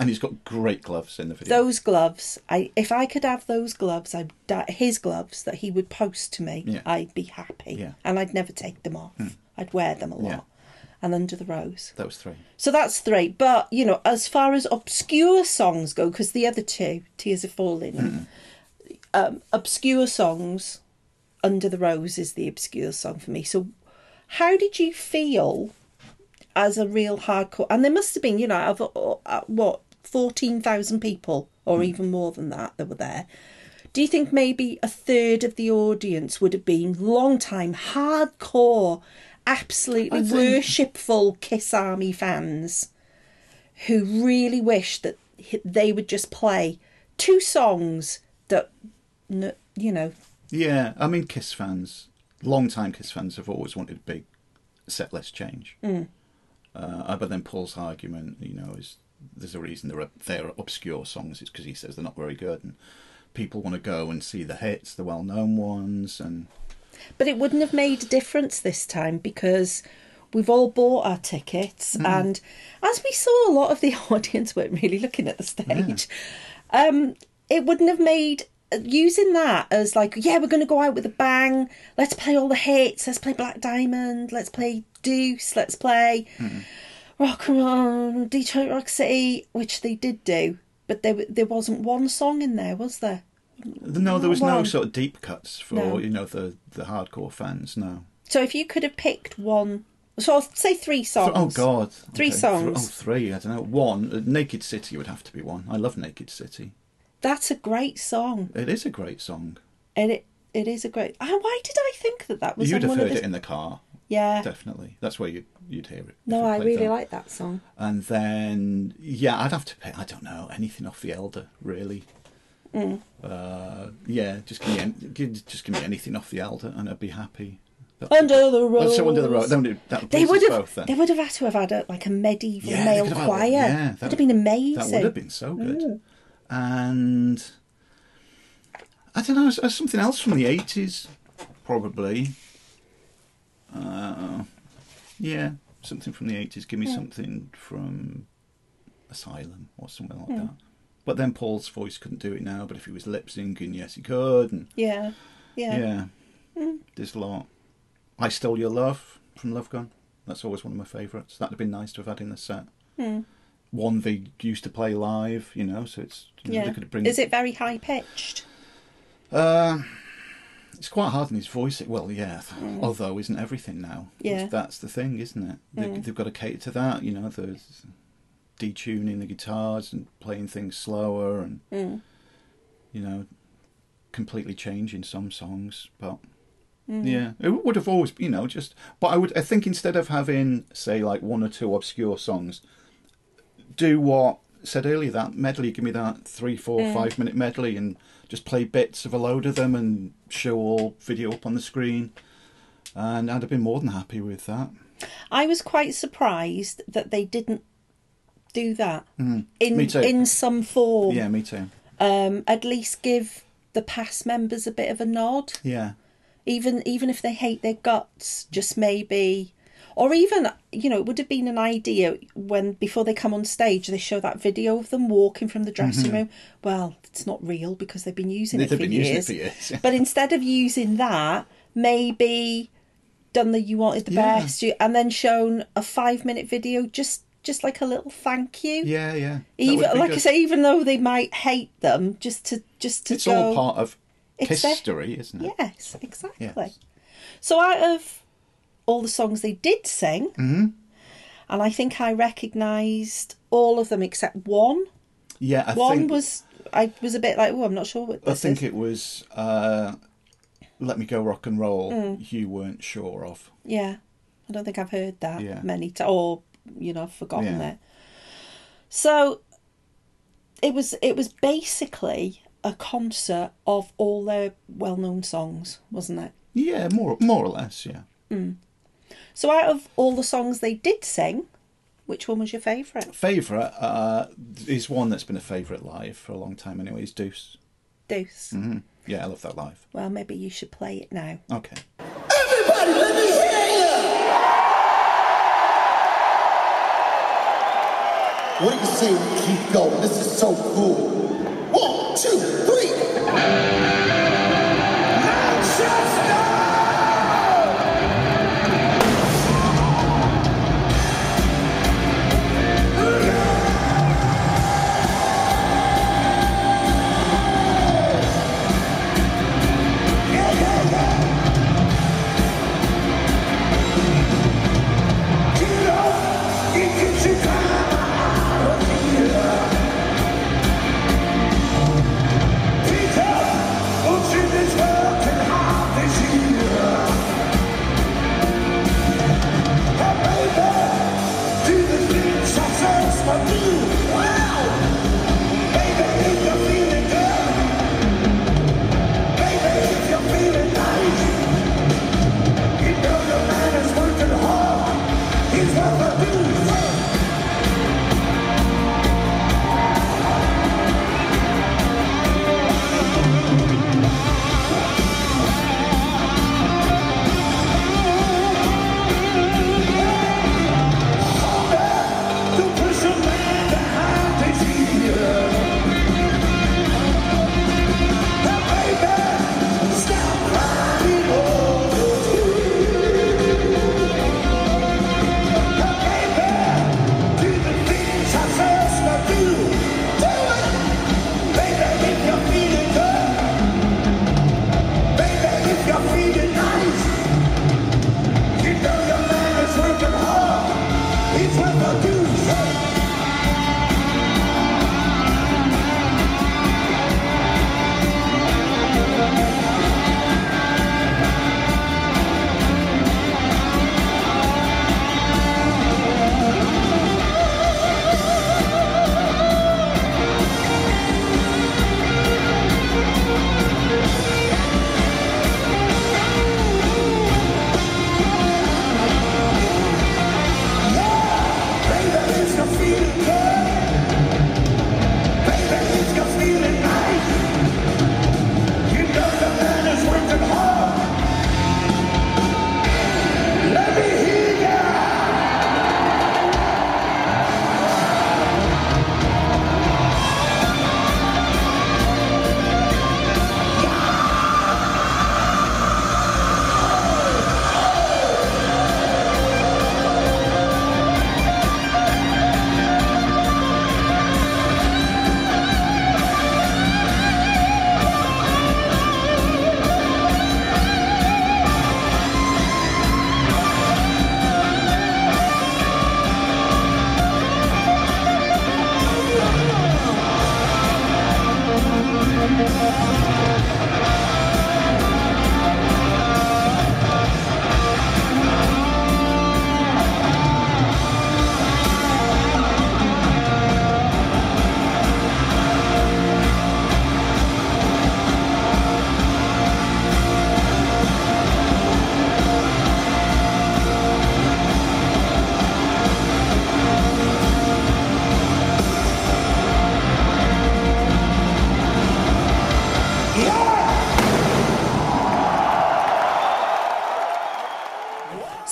And he's got great gloves in the video. those gloves i if i could have those gloves i'd his gloves that he would post to me Yeah. i'd be happy Yeah. and i'd never take them off i'd wear them a lot Yeah. and under the rose That was three. so that's three but you know as far as obscure songs go because the other two tears are falling and, um, obscure songs under the rose is the obscure song for me so how did you feel as a real hardcore and there must have been you know uh, what 14,000 people or even more than that that were there do you think maybe a third of the audience would have been long time hardcore absolutely think- worshipful kiss army fans who really wish that they would just play two songs that you know Yeah, I mean, Kiss fans, long-time Kiss fans, have always wanted big set list change. Mm. Uh, but then Paul's argument, you know, is there's a reason they're they're obscure songs. It's because he says they're not very good, and people want to go and see the hits, the well-known ones, and But it wouldn't have made a difference this time because we've all bought our tickets, and as we saw, a lot of the audience weren't really looking at the stage. Um, it wouldn't have made using that as like, yeah, we're going to go out with a bang. Let's play all the hits. Let's play Black Diamond. Let's play Deuce. Let's play Rock and Roll, Detroit Rock City, which they did do. But there, there wasn't one song in there, was there? no, there was no sort of deep cuts for No. you know the the hardcore fans. No. So if you could have picked one, so I'll say three songs. Oh God, Three Okay. songs. Oh, three. I don't know. One, uh, Naked City would have to be one. I love Naked City. That's a great song, It is a great song. and it it is a great. Why did I think that that was You'd on have one heard the? it in the car, Yeah. definitely. That's where you'd you'd hear it. No, I really there. like that song. And then, yeah, I'd have to pick. I don't know anything off the Elder, really. Mm. Uh, yeah, just give me an- give- just give me anything off the Elder, and I'd be happy. That- Under the rose. so under the road. No, They would have. both then. They would have had to have had a, like a medieval Yeah, male have had- choir. yeah, That'd have been amazing. That would have been so good. And I don't know, something else from the eighties, probably. Yeah, something from the eighties. Give me something from Asylum or something like that. But then Paul's voice couldn't do it now. But if he was lip syncing, yes, he could. And Yeah. Yeah. yeah, Mm. there's a lot. I Stole Your Love from Love Gun. That's always one of my favourites. That'd have been nice to have had in the set. Mm. One they used to play live, you know, so it's you know, Yeah. they could bring Is it very high pitched? Uh, it's quite hard in his voice. Well, yeah. Although isn't everything now? Yeah. That's the thing, isn't it? They, Mm. They've got to cater to that. You know, there's detuning the guitars and playing things slower, and Mm. you know, completely changing some songs. But Mm. yeah, it would have always, you know, just. But I would. I think instead of having, say, like one or two obscure songs, do what said earlier that medley. Give me that three, four, Mm. five minute medley, and just play bits of a load of them and show all video up on the screen. And I'd have been more than happy with that. I was quite surprised that they didn't do that in Mm. Too. in some form. Yeah, me too. Um, at least give the past members a bit of a nod, Yeah, even even if they hate their guts. Just maybe, or even you know, it would have been an idea when before they come on stage, they show that video of them walking from the dressing room. Well, it's not real because they've been using it Mm-hmm. They've for been using it years. for years. But instead of using that, maybe done the you wanted the Yeah. best, you, and then shown a five minute video, just just like a little thank you. yeah, yeah. That Even like I say, even though they might hate them, just to just to it's go. all part of It's their- history, isn't it? Yes, exactly. Yes. So out of all the songs they did sing, Mm-hmm. and I think I recognised all of them except one. Yeah, I one think was I was a bit like, oh, I'm not sure what I think is. it was uh, "Let Me Go Rock and Roll." Mm. You weren't sure of. Yeah, I don't think I've heard that Yeah. many times, or you know, I've forgotten Yeah. it. So it was it was basically a concert of all their well-known songs, wasn't it? Yeah, more more or less. Yeah. So out of all the songs they did sing, which one was your favourite? Favourite uh, is one that's been a favourite live for a long time. Anyway, is Deuce. Deuce. hmm Yeah, I love that live. Well, maybe you should play it now. Okay. Everybody, let me hear you. What do you say we keep going? This is so cool. One, two, three.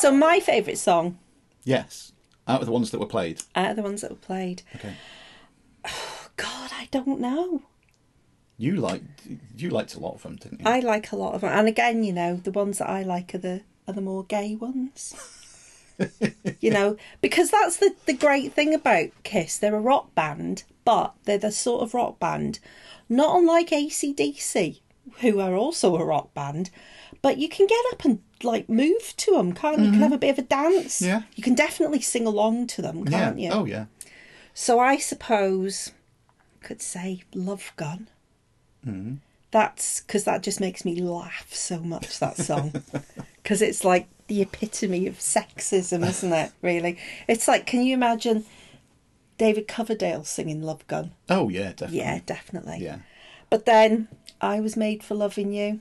So my favourite song Yes. Out of the ones that were played. out of the ones that were played. Okay. God, I don't know. You liked you liked a lot of them, didn't you? I like a lot of them, and again, you know, the ones that I like are the are the more gay ones. you know, because that's the the great thing about Kiss. They're a rock band, but they're the sort of rock band, not unlike ACDC, who are also a rock band. But you can get up and like move to them, can't you? You can have a bit of a dance. Mm-hmm. Yeah. You can definitely sing along to them, can't you? Oh yeah. So I suppose I could say Love Gun. Mm-hmm. That's because that just makes me laugh so much, that song. Because it's like the epitome of sexism, isn't it? Really? It's like, can you imagine David Coverdale singing Love Gun? Oh yeah, definitely. Yeah, definitely. Yeah. But then I Was Made for Loving You.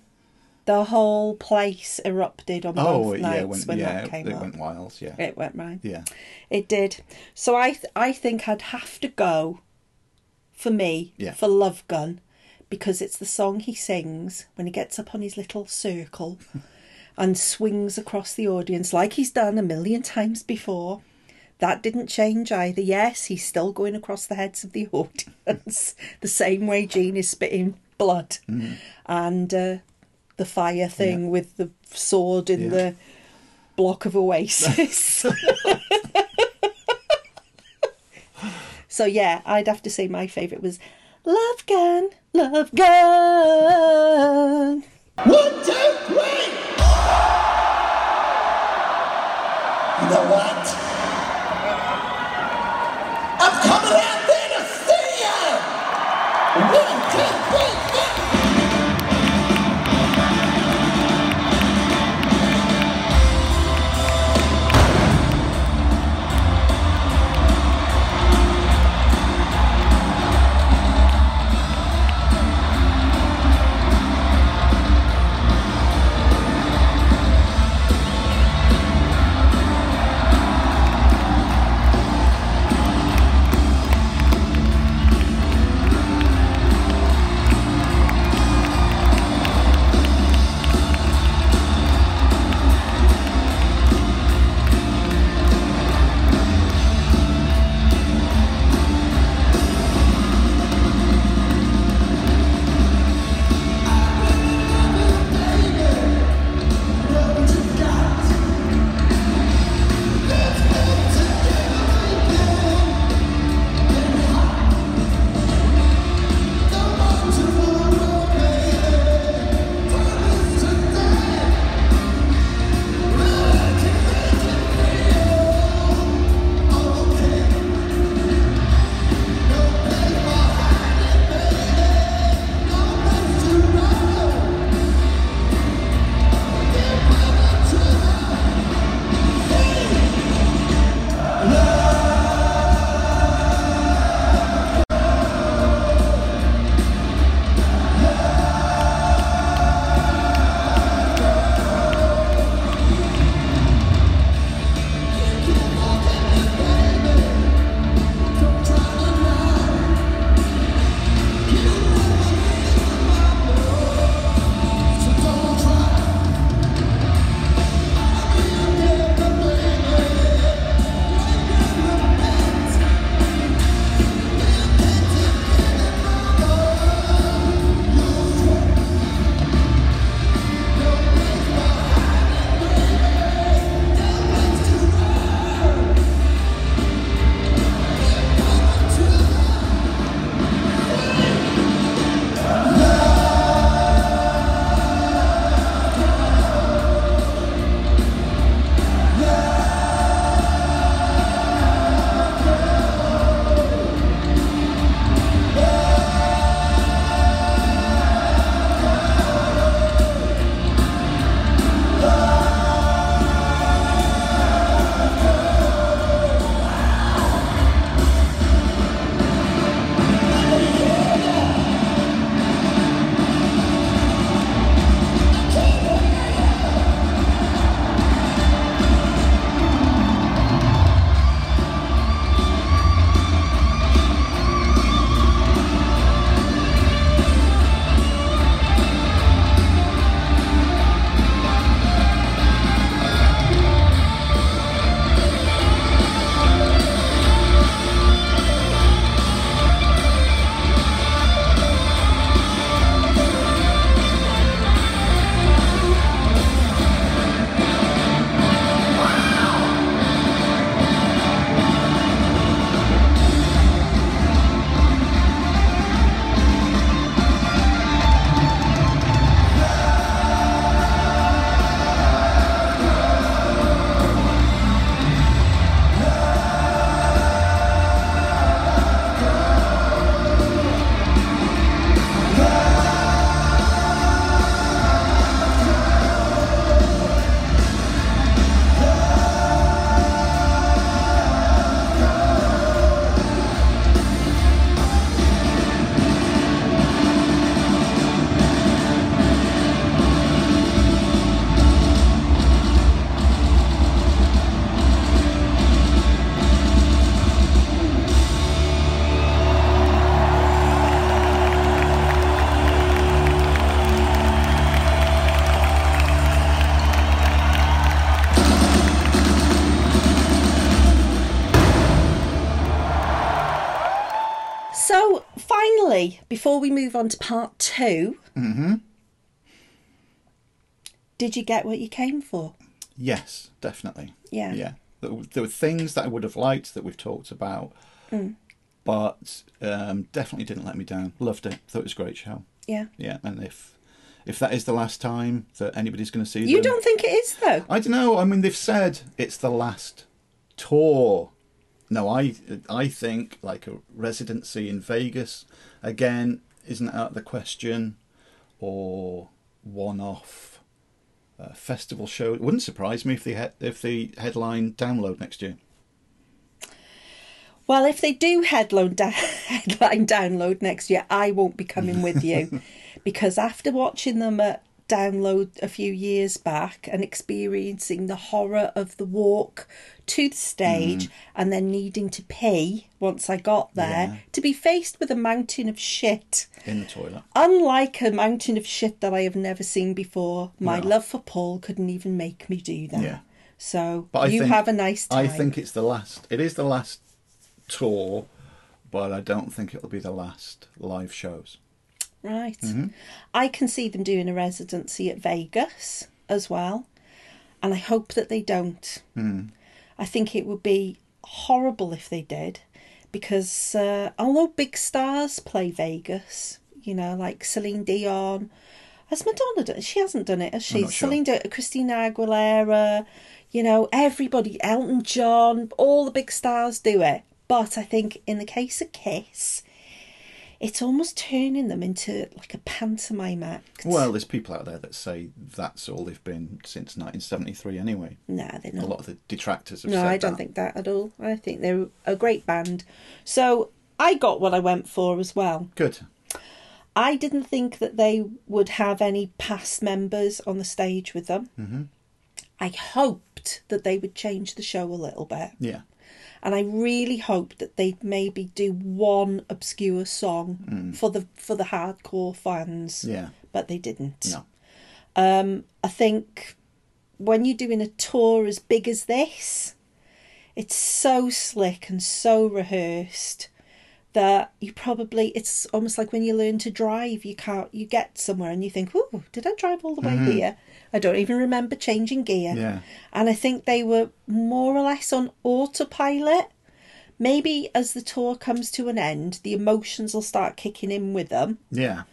The whole place erupted on Oh both yeah, nights when, when yeah, that came it up. went wild. Yeah. It went right. Yeah. It did. So I th- I think I'd have to go for me Yeah. for Love Gun because it's the song he sings when he gets up on his little circle and swings across the audience like he's done a million times before. That didn't change either. Yes, he's still going across the heads of the audience the same way Gene is spitting blood and uh, the fire thing Yeah. with the sword in Yeah. the block of Oasis. So yeah, I'd have to say my favourite was Love Gun, Love Gun. One, two, three! You know what? Before we move on to part 2 Mm-hmm. did you get what you came for? Yes, definitely. Yeah. Yeah. There, were- things that I would have liked that we've talked about, Mm. but um, definitely didn't let me down. Loved it. Thought it was a great show. Yeah. Yeah, and if if that is the last time that anybody's going to see You them, don't think it is, though? I don't know. I mean, they've said it's the last tour. No, I I think like a residency in Vegas again isn't out of the question, or one-off uh, festival show. It wouldn't surprise me if they had if the headline download next year. Well, if they do headline, da- headline download next year, I won't be coming with you because after watching them at download a few years back and experiencing the horror of the walk to the stage and then needing to pee once I got there Yeah. to be faced with a mountain of shit. In the toilet. Unlike a mountain of shit that I have never seen before, my No. love for Paul couldn't even make me do that. Yeah. So But you think, have a nice time. I think it's the last. It is the last tour, but I don't think it'll be the last live shows. Right. Mm-hmm. I can see them doing a residency at Vegas as well. And I hope that they don't. Hmm. I think it would be horrible if they did. Because uh, although big stars play Vegas, you know, like Celine Dion, has Madonna done? She hasn't done it, has she? not sure. Celine Dion, Christina Aguilera, you know, everybody, Elton John, all the big stars do it. But I think in the case of Kiss, it's almost turning them into like a pantomime act. Well, there's people out there that say that's all they've been since 1973 anyway. no, they're not. A lot of the detractors have No, I don't that. think that at all. I think they're a great band. So I got what I went for as well. Good. I didn't think that they would have any past members on the stage with them. Mm-hmm. I hoped that they would change the show a little bit. Yeah. And I really hoped that they'd maybe do one obscure song for the for the hardcore fans. Mm. Yeah. But they didn't. No. I think when you're doing a tour as big as this, it's so slick and so rehearsed that you probably it's almost like when you learn to drive you can't you get somewhere and you think oh did i drive all the way here i don't even remember changing gear Yeah. and i think they were more or less on autopilot maybe as the tour comes to an end the emotions will start kicking in with them Yeah.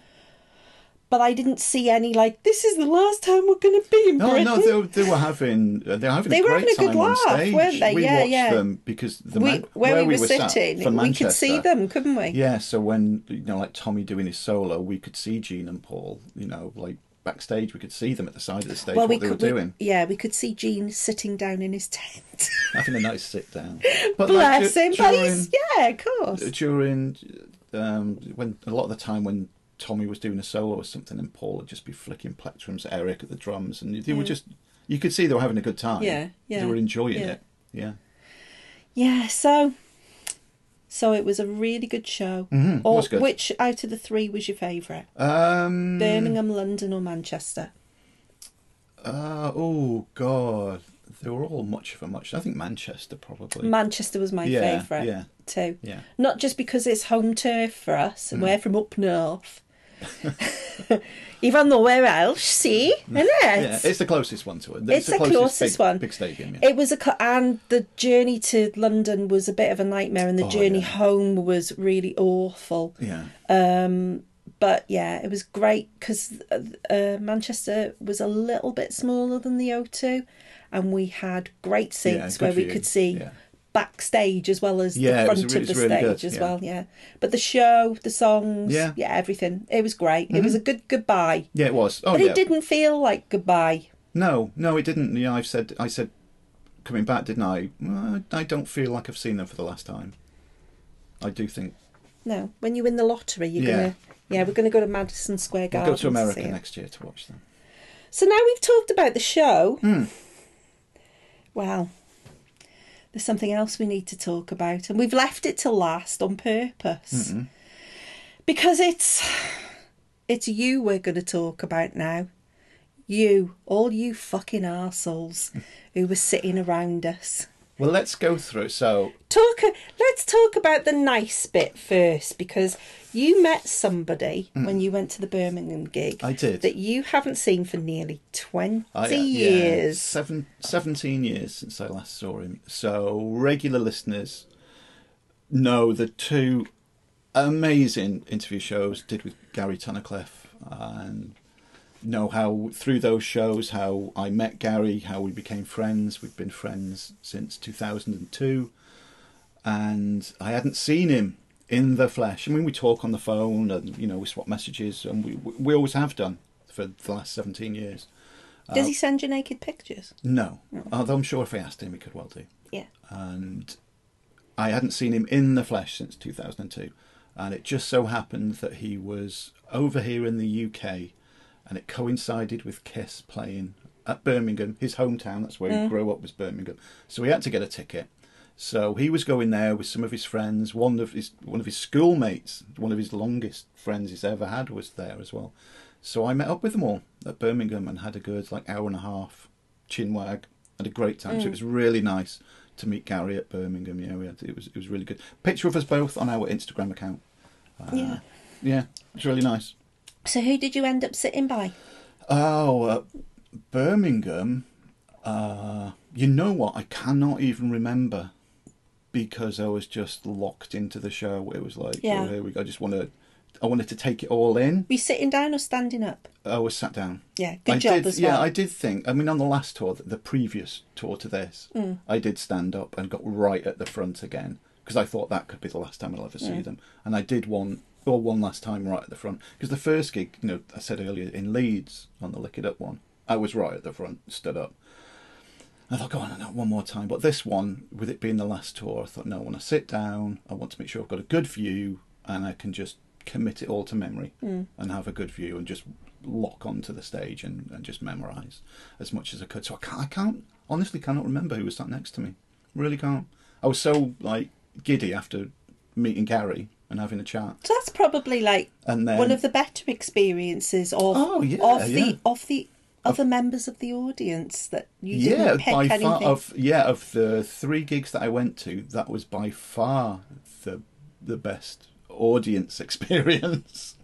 but i didn't see any like this is the last time we're going to be in No, britain no, they, were- they were having uh, they were having They a were great having a good time on laugh, stage. weren't they? We Yeah, watched yeah. them because the we, man- where, we were sat sitting, we could see them, couldn't we? Yeah, so when you know, like Tommy doing his solo, we could see Gene and Paul. You know, like backstage, we could see them at the side of the stage well, what we they could, were we- doing, yeah, we could see Gene sitting down in his tent. having a nice sit down. But Bless du- him, during, yeah, of course. during um, when a lot of the time when Tommy was doing a solo or something, and Paul would just be flicking plectrums, Eric at the drums, and they were just you could see they were having a good time. Yeah, yeah, they were enjoying yeah. it. Yeah. Yeah, so so it was a really good show. Mhm, Or good. which out of the three was your favourite? Um, Birmingham, London, or Manchester? Uh, oh God, they were all much of a much. I think Manchester probably. Manchester was my Yeah, favourite yeah. too. Yeah. Not just because it's home turf for us and we're from up north. Even though we're Welsh, see, mm. isn't it? yeah, it's the closest one to it. It's the closest big, one. Big stadium. Yeah. It was a and the journey to London was a bit of a nightmare, and the Oh, journey yeah. home was really awful. yeah. Um, but yeah, it was great because uh, uh, Manchester was a little bit smaller than the O2, and we had great seats good where we view, could see yeah. Backstage as well as Yeah, the was front of the really stage good, as yeah. well. Yeah, but the show, the songs, Yeah. Mm-hmm. everything. It was great. It was a good goodbye, Yeah, it was. Oh but yeah. it didn't feel like goodbye. No, no, it didn't. Yeah, I've said. I said coming back, didn't I? I don't feel like I've seen them for the last time. I do think No, when you win the lottery, you're Yeah. gonna. Yeah, we're gonna go to Madison Square Garden. go to America it. next year to watch them. So now we've talked about the show. Well, there's something else we need to talk about, and we've left it to last on purpose because it's it's you we're going to talk about now. You, all you fucking arseholes who were sitting around us. Well, let's go through. So, Talk. Let's talk about the nice bit first, because you met somebody when you went to the Birmingham gig. I did. that you haven't seen for nearly twenty I, uh, yeah, years. seven, 17 years since I last saw him. So, regular listeners know the two amazing interview shows did with Gary Tunnicliffe and know how through those shows how I met Gary, how we became friends. We've been friends since 2002 and I hadn't seen him in the flesh. I mean, we talk on the phone and you know we swap messages, and we we always have done for the last seventeen years. Does uh, he send you naked pictures? No, although I'm sure if I asked him, he could well do. Yeah. And I hadn't seen him in the flesh since 2002, and it just so happened that he was over here in the UK, and it coincided with Kiss playing at Birmingham, his hometown. That's where he grew up was Birmingham. So he had to get a ticket. So he was going there with some of his friends. One of his one of his schoolmates, one of his longest friends he's ever had, was there as well. So I met up with them all at Birmingham and had a good like hour and a half chinwag. Had a great time. So it was really nice to meet Gary at Birmingham. Yeah, we had, it was it was really good. Picture of us both on our Instagram account. Uh, Yeah. Yeah, it was really nice. So who did you end up sitting by? Oh, uh, Birmingham. Uh, you know what? I cannot even remember because I was just locked into the show. It was like, Yeah. oh, here we go. I just want to. I wanted to take it all in. Were you sitting down or standing up? I was sat down. Yeah, good I job did, as Yeah. I did think. I mean, on the last tour, the previous tour to this, Mm. I did stand up and got right at the front again because I thought that could be the last time I'll ever see Mm. them. And I did one, well, one last time right at the front because the first gig, you know, I said earlier in Leeds on the Lick It Up one, I was right at the front, stood up. I thought, go on, no, one more time. But this one, with it being the last tour, I thought, no, I want to sit down. I want to make sure I've got a good view and I can just commit it all to memory hmm. and have a good view and just lock onto the stage and, and just memorise as much as I could. So I can't, I can't, honestly cannot remember who was sat next to me. Really can't. I was so, like, giddy after meeting Gary and having a chat. So that's probably like And then- one of the better experiences of Oh, yeah, of yeah. the of the other members of the audience that you yeah, didn't pick by anything. far of yeah of the three gigs that I went to, that was by far the the best audience experience.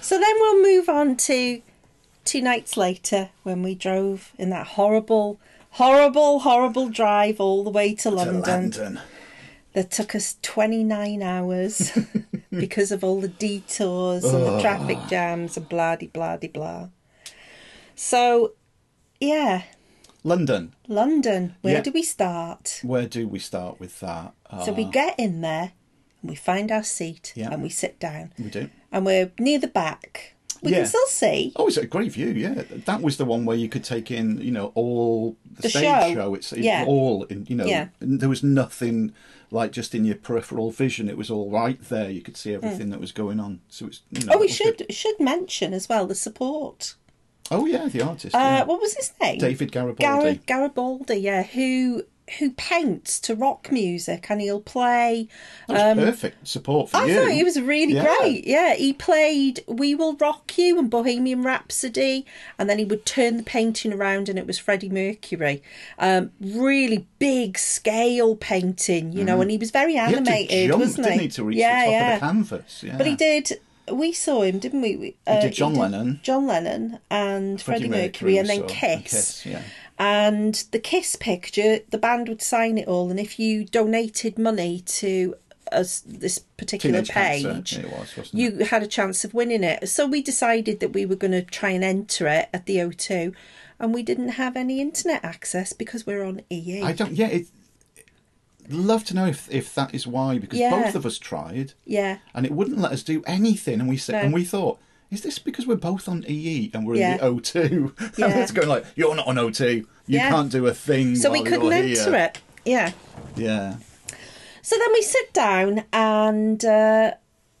So then we'll move on to two nights later when we drove in that horrible, horrible, horrible drive all the way to To London. That took us 29 hours because of all the detours and the traffic jams and blah de blah de blah. So, yeah, London. London. Where Yeah. do we start? Where do we start with that? Uh, So we get in there and we find our seat Yeah. and we sit down we do. and we're near the back. We Yeah. can still see. Oh, it's a great view. Yeah, that was the one where you could take in, you know, all the, The stage show. It's, it's Yeah. all, in, you know, Yeah. there was nothing like just in your peripheral vision. It was all right there. You could see everything that was going on. So it's, you know, Oh, we was good. should should mention as well the support. Oh yeah, the artist. Uh, yeah. what was his name? David Garibaldi. Gar- Garibaldi, yeah, who who paints to rock music and he'll play. That was perfect support for um, I you. thought he was really Yeah. great. Yeah, he played "We Will Rock You" and "Bohemian Rhapsody," and then he would turn the painting around, and it was Freddie Mercury. Um, really big scale painting, you know, and he was very He animated, to jump, wasn't didn't he? he, to reach yeah, the top yeah. of the canvas? Yeah. But he did. We saw him, didn't we? we uh, did John Lennon. John Lennon and Freddie, Freddie Mercury, and then Kiss. and Kiss, yeah. And the Kiss picture, the band would sign it all, and if you donated money to us this particular page, it was, you had a chance of winning it. So we decided that we were going to try and enter it at the O2, and we didn't have any internet access because we're on EE. I don't. Yeah, it. Love to know if if that is why because Yeah. both of us tried yeah, and it wouldn't let us do anything and we said No. and we thought. Is this because we're both on EE and we're Yeah. in the O2? Yeah. it's going like, you're not on O2. You Yeah. can't do a thing. so we couldn't enter here." it. Yeah. Yeah. So then we sit down, and uh,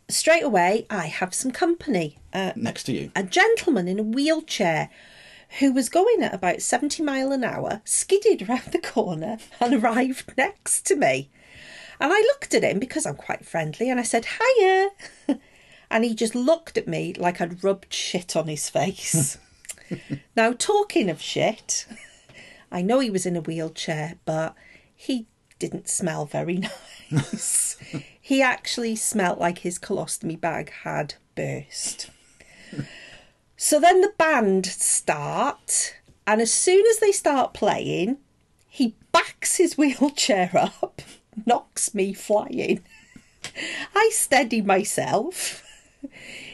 straight away I have some company. Uh, Next to you. a gentleman in a wheelchair who was going at about 70 mile an hour skidded round the corner and arrived next to me. And I looked at him because I'm quite friendly and I said, Hiya. and he just looked at me like I'd rubbed shit on his face. now, talking of shit, I know he was in a wheelchair, but he didn't smell very nice. he actually smelt like his colostomy bag had burst. So then the band start, and as soon as they start playing, he backs his wheelchair up, knocks me flying. I steady myself.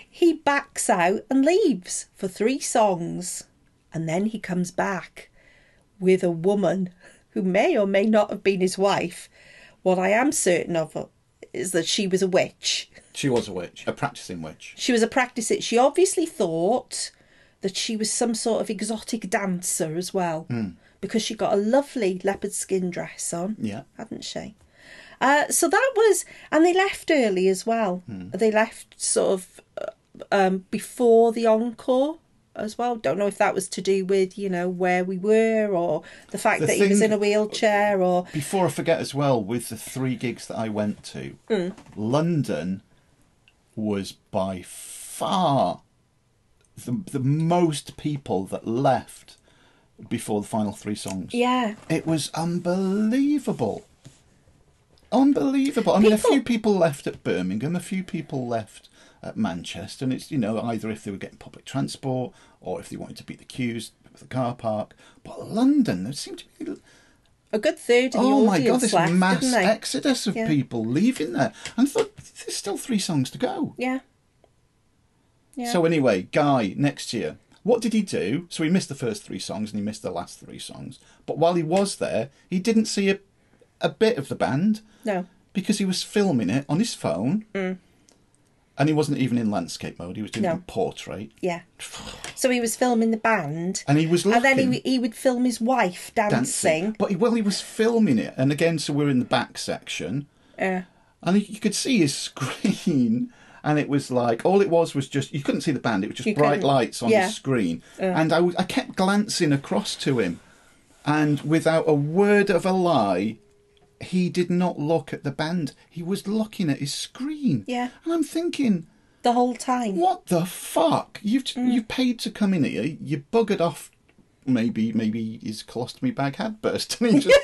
He backs out and leaves for three songs, and then he comes back with a woman who may or may not have been his wife. What I am certain of is that she was a witch. She was a witch, a practicing witch. She was a practicer. She obviously thought that she was some sort of exotic dancer as well, Hmm. because she got a lovely leopard skin dress on, Yeah. hadn't she? Uh, so that was, and they left early as well. Hmm. They left sort of uh, um, before the encore as well. Don't know if that was to do with you know where we were or the fact The that he was in a wheelchair or Before I forget as well, with the three gigs that I went to, Hmm. London was by far the, the most people that left before the final three songs. yeah. It was unbelievable. Unbelievable. I mean, a few people left at Birmingham, a few people left at Manchester, and it's, you know, either if they were getting public transport or if they wanted to beat the queues for the car park. But London, there seemed to be A good third of the oh my god, this left, mass exodus of Yeah. people leaving there. And I thought, there's still three songs to go. Yeah. Yeah. So anyway, Guy, next year, what did he do? So he missed the first three songs and he missed the last three songs. But while he was there, he didn't see a, a bit of the band no. because he was filming it on his phone. And he wasn't even in landscape mode. He was doing Mm. No. in portrait. Yeah. So he was filming the band. And he was And then he, he would film his wife dancing. But he, well, he was filming it. And again, so we're in the back section. Yeah. and you could see his screen and it was like all it was was just you couldn't see the band it was just You bright couldn't- lights on yeah. his screen and I, I kept glancing across to him and without a word of a lie he did not look at the band he was looking at his screen Yeah. and i'm thinking the whole time. what the fuck you've Mm. you've paid to come in here you buggered off maybe maybe his colostomy bag had burst and he just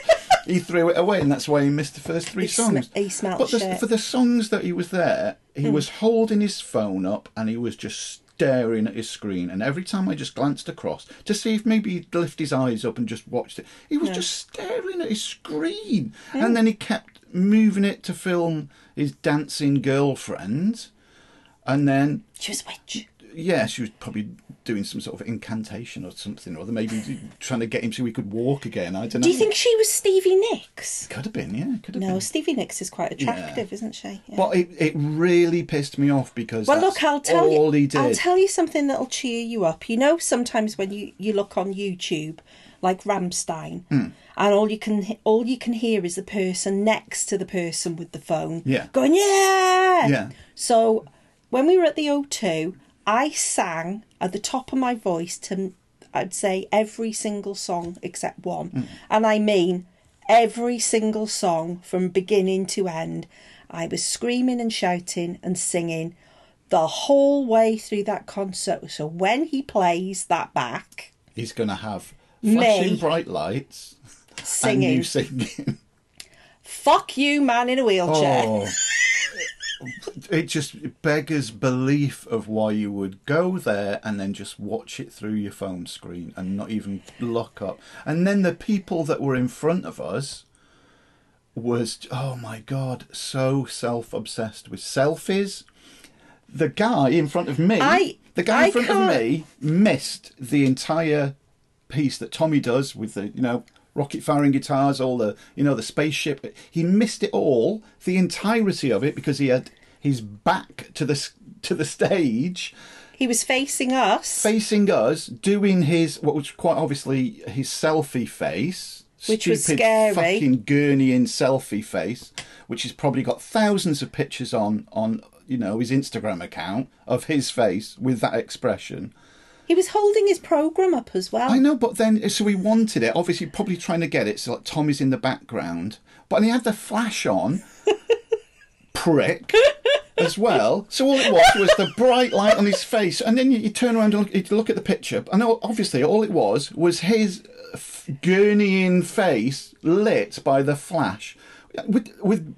he threw it away and that's why he missed the first three He sm- songs he smelt but the, for the songs that he was there he Hmm. was holding his phone up and he was just staring at his screen and every time i just glanced across to see if maybe he'd lift his eyes up and just watched it he was just staring at his screen. And then he kept moving it to film his dancing girlfriend and then She was a witch. Yeah, she was probably doing some sort of incantation or something or other, maybe trying to get him so he could walk again. I don't know. Do you think she was Stevie Nicks? Could have been, yeah, could have No, been. Stevie Nicks is quite attractive, isn't she? Yeah. But it, it really pissed me off because well, look, I'll tell all you. he did. I'll tell you something that'll cheer you up. You know, sometimes when you, you look on YouTube, like Rammstein, Hmm. and all you can all you can hear is the person next to the person with the phone, Yeah. going yeah, Yeah. So when we were at the O2, I sang at the top of my voice to I'd say every single song except one, Hmm. and I mean every single song from beginning to end. I was screaming and shouting and singing the whole way through that concert. So when he plays that back, He's going to have Me. flashing bright lights and you singing, singing. "Fuck you, man in a wheelchair." Oh. It just beggars belief of why you would go there and then just watch it through your phone screen and not even look up. And then the people that were in front of us was, oh my god, so self obsessed with selfies. The guy in front of me, I- the guy I in front of can't- me missed the entire piece that Tommy does with the, you know, rocket firing guitars, all the, you know, the spaceship. He missed it all, the entirety of it, because he had his back to the to the stage, He was facing us, facing us, doing his what was quite obviously his selfie face. Which was scary. Fucking Gurney selfie face, which has probably got thousands of pictures on on you know his Instagram account of his face with that expression. He was holding his program up as well. I know, but then so he wanted it. Obviously, probably trying to get it. So like Tommy's in the background, but he had the flash on, prick, as well. So all it was was the bright light on his face, and then you, you turn around and look, look at the picture, and obviously all it was was his uh, f- gurneying face lit by the flash. with with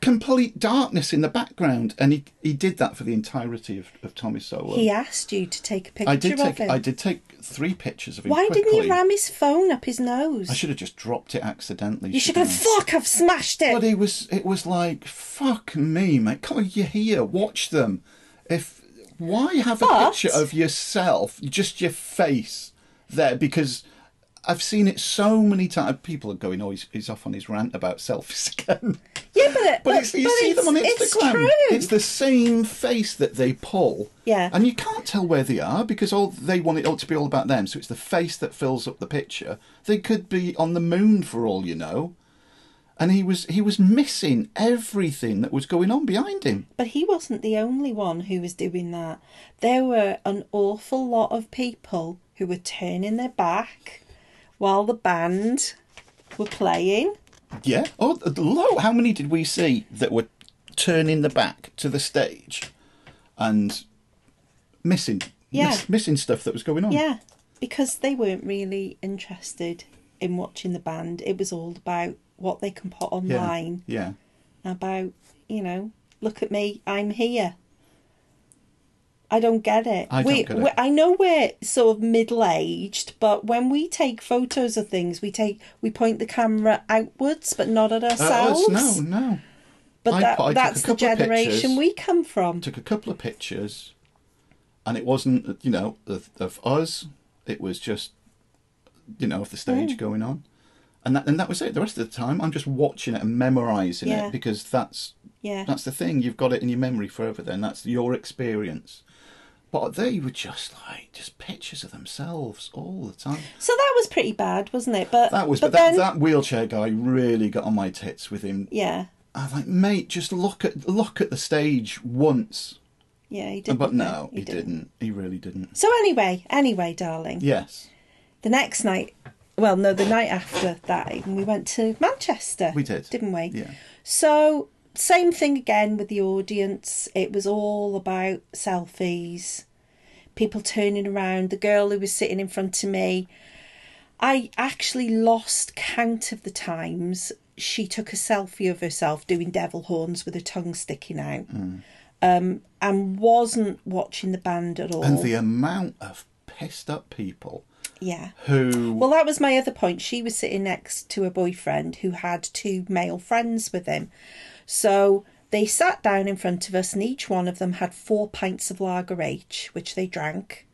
complete darkness in the background, and he he did that for the entirety of, of Tommy Solo. He asked you to take a picture I did of take him. I did take three pictures of him. Why didn't quickly. you ram his phone up his nose? I should have just dropped it accidentally. you should have. Fuck! I've smashed it. But it was it was like fuck me, mate. Come on, you're here. Watch them. If why have a picture of yourself, just your face there? Because I've seen it so many times. Uh, people are going, "Oh, he's, he's off on his rant about selfies again." yeah, but it, But, it's, you but see them on Instagram. It's true. It's the same face that they pull. Yeah. And you can't tell where they are because all they want it all to be all about them. So it's the face that fills up the picture. They could be on the moon for all you know. And he was he was missing everything that was going on behind him. But he wasn't the only one who was doing that. There were an awful lot of people who were turning their back while the band were playing. Yeah. Oh, low. How many did we see that were turning the back to the stage and missing Yeah. miss- missing stuff that was going on? Yeah, because they weren't really interested in watching the band. It was all about what they can put online. Yeah. online, Yeah. about, you know, look at me, I'm here. I don't get it. I don't we, get it. we- I know we're sort of middle aged, but when we take photos of things, we take we point the camera outwards, but not at ourselves. us, no, no. But I that, I that's the generation pictures. we come from. took a couple of pictures, and it wasn't you know of, of us. It was just you know of the Mm. stage going on, and that and that was it. The rest of the time, I'm just watching it and memorising Yeah. it because that's Yeah. that's the thing. You've got it in your memory forever. Then that's your experience. But they were just like just pictures of themselves all the time. So that was pretty bad, wasn't it? But That was, but, but, that, then, that wheelchair guy really got on my tits with him. yeah, I was like, mate, just look at look at the stage once. yeah, he did. But no, he, didn't. He really didn't. So anyway, anyway, darling, Yes, the next night, well, no, the night after that, we went to Manchester. we did, didn't we? Yeah. So same thing again with the audience. It was all about selfies, people turning around. The girl who was sitting in front of me, I actually lost count of the times she took a selfie of herself doing devil horns with her tongue sticking out, Hmm. um, and wasn't watching the band at all. And the amount of pissed up people yeah. who Well, that was my other point. She was sitting next to a boyfriend who had two male friends with him. So they sat down in front of us, and each one of them had four pints of lager H, which they drank.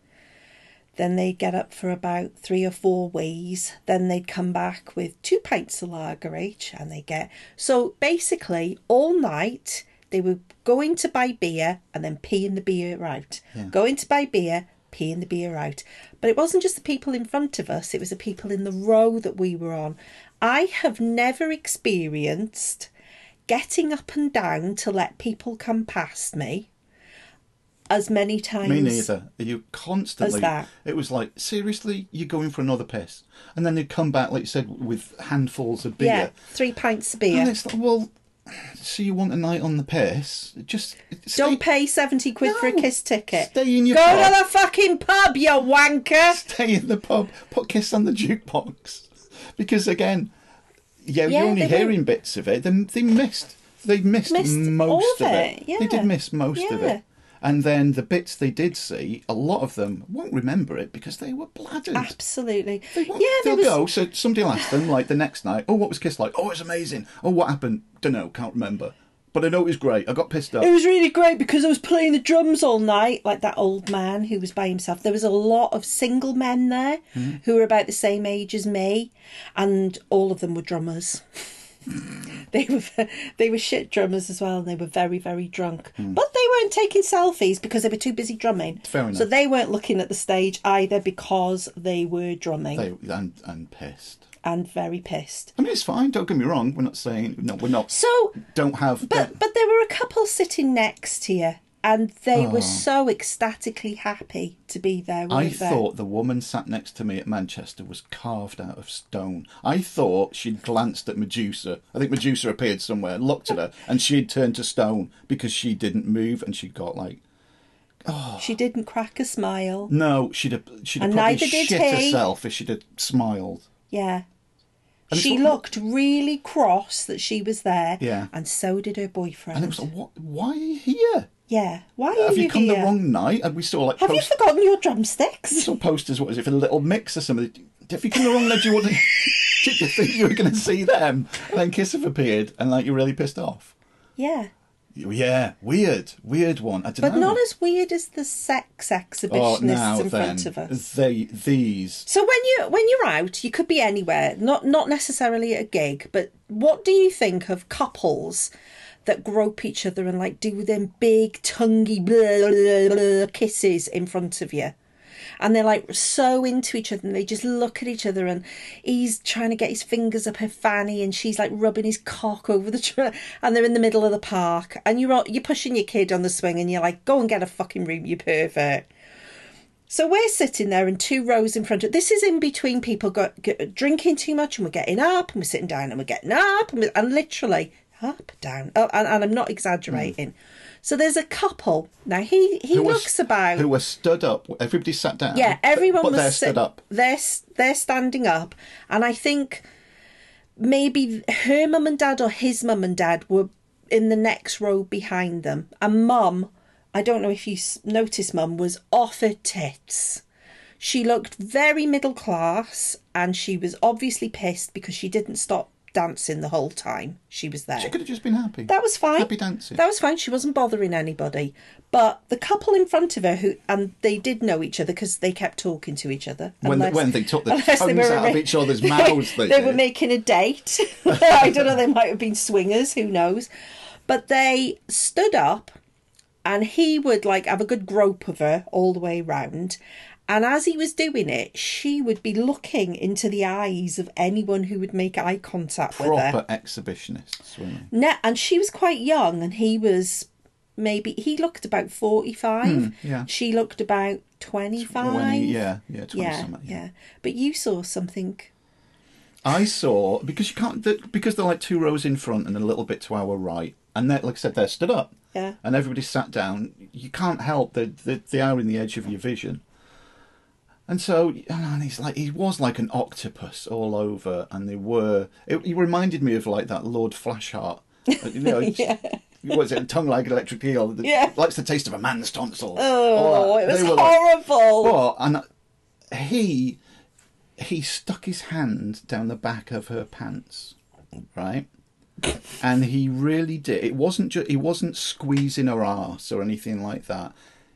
Then they'd get up for about three or four ways. Then they'd come back with two pints of lager H, and they get. So basically, all night they were going to buy beer and then peeing the beer out. Going to buy beer, peeing the beer out. But it wasn't just the people in front of us, it was the people in the row that we were on. I have never experienced getting up and down to let people come past me as many times. me neither. You constantly. As that. It was like seriously, you're going for another piss, and then they'd come back, like you said, with handfuls of beer. Yeah, three pints of beer. And it's like, well, so you want a night on the piss? Just stay, Don't pay 70 quid for a kiss ticket. Stay in your Go pub. to the fucking pub, you wanker! stay in the pub, put Kiss on the jukebox. Because again, yeah, Yeah, you're only hearing bits of it. They, they missed, they missed, Missed most of of it. it, yeah. They did miss most of it. And then the bits they did see, a lot of them won't remember it because they were bladdered. Absolutely. They won't. Yeah, They'll was. go. So somebody will ask them, like the next night, "Oh, what was Kiss like? Oh, it was amazing. Oh, what happened? Don't know. Can't remember. But I know it was great. I got pissed off. It was really great because I was playing the drums all night, like that old man who was by himself. There was a lot of single men there Mm-hmm. who were about the same age as me, and all of them were drummers. they were they were shit drummers as well, and they were very very drunk. Hmm. But they weren't taking selfies because they were too busy drumming. Fair enough. So they weren't looking at the stage either because they were drumming They and and pissed. and very pissed. I mean, it's fine. Don't get me wrong. We're not saying no. We're not. So Don't have. But but there were a couple sitting next you, and they Oh. were so ecstatically happy to be there. I weren't thought the woman sat next to me at Manchester was carved out of stone. I thought she'd glanced at Medusa. I think Medusa appeared somewhere, looked at her, and she'd turned to stone because she didn't move and she got like. Oh. she didn't crack a smile. No, she'd have, she'd have And probably shit he. herself if she'd have smiled. Yeah, And she what- looked really cross that she was there. Yeah. And so did her boyfriend. And it was like, what? Why are you here? Yeah. Why are Have you, you come here? the wrong night? And we saw like Have you forgotten your drumsticks? saw posters. What is it for a little mix or something? If you come the wrong night, do you want to? Did you think you were going to see them? And then Kiss have appeared, and like you're really pissed off. Yeah. Yeah, weird, weird one. I don't But know. not as weird as the sex oh, exhibitionists now in then, front of us. they these So when you when you're out, you could be anywhere, not not necessarily at a gig, but what do you think of couples that grope each other and like do them big tonguey blah, blah, blah, kisses in front of you? And they're like so into each other and they just look at each other and he's trying to get his fingers up her fanny and she's like rubbing his cock over the tr- and they're in the middle of the park and you're you're pushing your kid on the swing and you're like go and get a fucking room you pervert. So we're sitting there in two rows in front of. This is in between people got, get, drinking too much, and we're getting up, and we're sitting down, and we're getting up, and, and literally up, down, oh, and, and I'm not exaggerating. So there's a couple now. He he who looks about. who were stood up. Everybody sat down. yeah, everyone but was they're stood up. They're they're standing up, and I think maybe her mum and dad or his mum and dad were in the next row behind them, and mum. I don't know if you noticed, mum was off her tits. She looked very middle class, and she was obviously pissed because she didn't stop dancing the whole time she was there. She could have just been happy. That was fine. Happy dancing. That was fine. She wasn't bothering anybody. But the couple in front of her, who and they did know each other because they kept talking to each other. When they- when they took the tongues out of each other's mouths, they they were making a date. I don't know. They might have been swingers. Who knows? But they stood up, and he would like have a good grope of her all the way round. And as he was doing it, she would be looking into the eyes of anyone who would make eye contact with her. Proper exhibitionists, weren't they? And she was quite young, and he was maybe he looked about forty five. Hmm, yeah. She looked about twenty five. 20, yeah, yeah, 20 yeah, something. yeah. But you saw something. I saw because you can't because they're like two rows in front and a little bit to our right, and they like I said they're stood up. Yeah. And everybody sat down. You can't help that they, they are in the edge of your vision. And so, and he's like he was like an octopus all over, and they were. It, he reminded me of like that Lord Flashheart. You know, Yeah. Was it tongue like an electric eel? Yeah. Likes the taste of a man's tonsils. Oh, it was like- horrible. well, and he he stuck his hand down the back of her pants, right? And he really did. It wasn't just. He wasn't squeezing her ass or anything like that.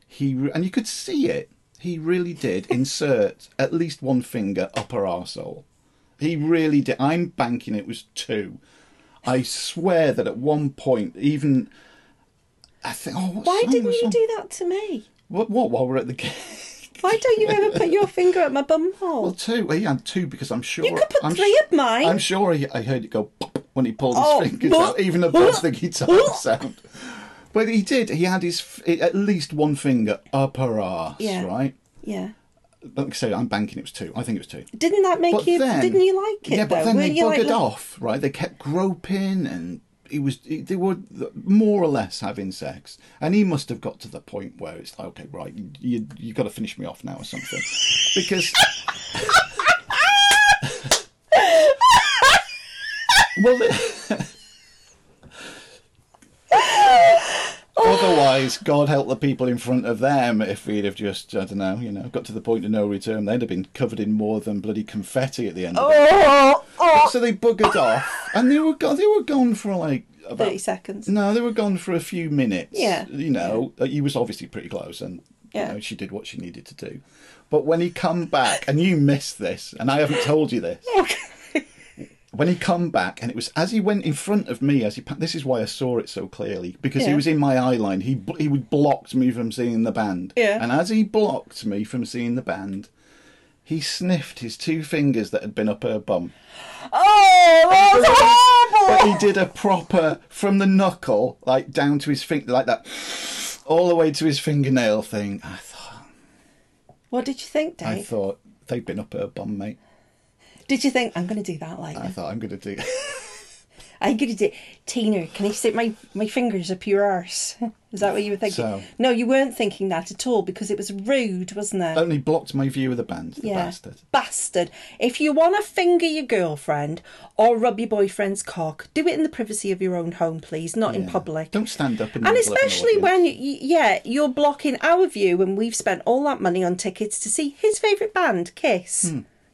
He and you could see it. He really did insert at least one finger up her arsehole. He really did. I'm banking it was two. I swear that at one point, even I think. Oh, Why didn't you do that to me? What? What? While we're at the game. Why don't you ever put your finger at my bum hole? Well, two. He had two because I'm sure. You could put I'm three su- at mine. I'm sure he, I heard it go when he pulled his Oh, fingers but- out, even above the guitar sound. But he did. He had his f- at least one finger up her ass, Yeah. right? yeah. Like I say, I'm banking it was two. I think it was two. Didn't that make But you? then, didn't you like it? Yeah, but though? then Weren't they you like, buggered off, right? They kept groping, and he was they were more or less having sex, and he must have got to the point where it's like, okay, right, you you got to finish me off now or something, because. well, the- Otherwise, God help the people in front of them if we'd have just, I don't know, you know, got to the point of no return. They'd have been covered in more than bloody confetti at the end of it. Oh, oh. So they buggered off, and they were go- they were gone for like about Thirty seconds. no, they were gone for a few minutes. Yeah. you know, uh, he was obviously pretty close, and Yeah. you know, she did what she needed to do. But when he come back, and you missed this, and I haven't told you this. When he come back, and it was as he went in front of me, as he pa- this is why I saw it so clearly because he Yeah. was in my eye line. He bl- he would blocked me from seeing the band. Yeah. And as he blocked me from seeing the band, he sniffed his two fingers that had been up her bum. Oh, that was But horrible. he did a proper from the knuckle, like down to his finger, like that, all the way to his fingernail thing. I thought, What did you think, Dave? I thought they've been up her bum, mate. Did you think I'm going to do that Like I thought I'm going to do. I'm gonna do Tina, can I stick my, my fingers up your arse? Is that what you were thinking? So- no, you weren't thinking that at all because it was rude, wasn't it? Only blocked my view of the band, the bastard. Bastard. If you want to finger your girlfriend or rub your boyfriend's cock, do it in the privacy of your own home, please, not in public. Don't stand up in and middle of an especially when, you, yeah, you're blocking our view and we've spent all that money on tickets to see his favourite band, Kiss.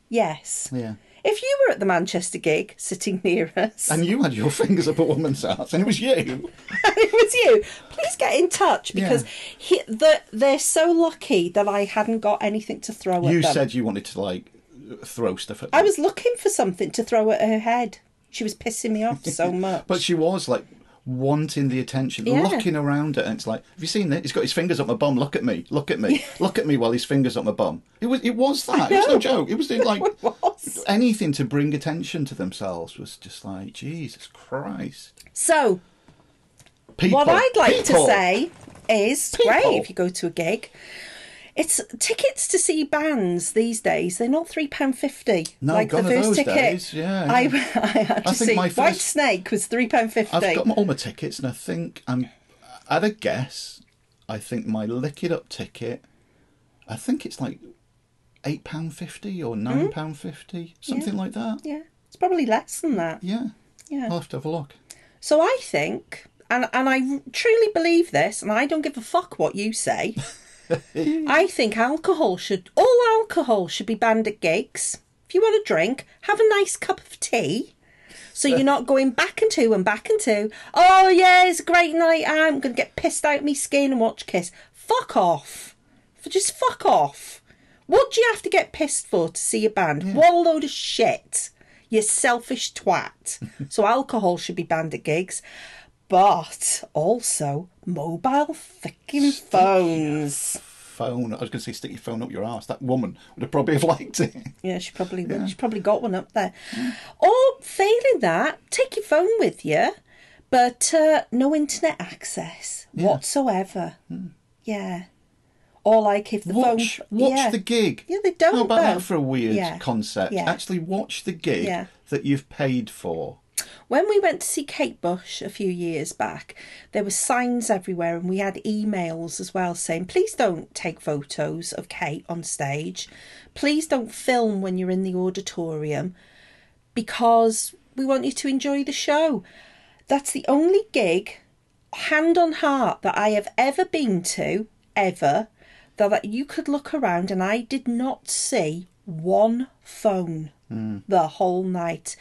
Yes. Hmm. Yeah. If you were at the Manchester gig, sitting near us, And you had your fingers up a woman's ass, and it was you. it was you, please get in touch because Yeah. he, the, they're so lucky that I hadn't got anything to throw at them. You said you wanted to like throw stuff at. I was looking for something to throw at her head. She was pissing me off so much. But she was like wanting the attention, Yeah. looking around it, and it's like, have you seen it? He's got his fingers up my bum. Look at me. Look at me. Look at me while his fingers up my bum. It was. It was that. It was no joke. It was like Was. anything to bring attention to themselves was just like Jesus Christ. So, People. what I'd like to say is great if you go to a gig. It's tickets to see bands these days. They're not three pound fifty. No, like the first ticket. days, yeah, I, yeah. I had to I think see my Whitesnake was three pound fifty. I've got all my tickets, and I think I'm at a guess. I think my lick it up ticket. I think it's like eight pound fifty or hmm? nine pound fifty, something like that. Yeah, it's probably less than that. Yeah. Yeah. I'll have to have a look. So I think, and and I truly believe this, and I don't give a fuck what you say. I think alcohol should all alcohol should be banned at gigs. If you want a drink, have a nice cup of tea. So you're not going back and two and back and two. Oh yeah, it's a great night. I'm gonna get pissed out me skin and watch Kiss. Fuck off. Just fuck off. What do you have to get pissed for to see a band? What a load of shit. You selfish twat. so alcohol should be banned at gigs. But also mobile fucking phones. Phone. I was going to say stick your phone up your ass. That woman would have probably have liked it. Yeah, she probably will. She probably got one up there. Or failing that, take your phone with you, but uh, no internet access whatsoever. Yeah. Or like if the Watch, phone. watch yeah. the gig. Yeah, they don't. How about though. that for a weird Yeah. concept? Yeah. Actually, watch the gig that you've paid for. When we went to see Kate Bush a few years back, there were signs everywhere, and we had emails as well saying, please don't take photos of Kate on stage. Please don't film when you're in the auditorium because we want you to enjoy the show. That's the only gig, hand on heart, that I have ever been to, ever, that, that you could look around and I did not see one phone hmm. the whole night.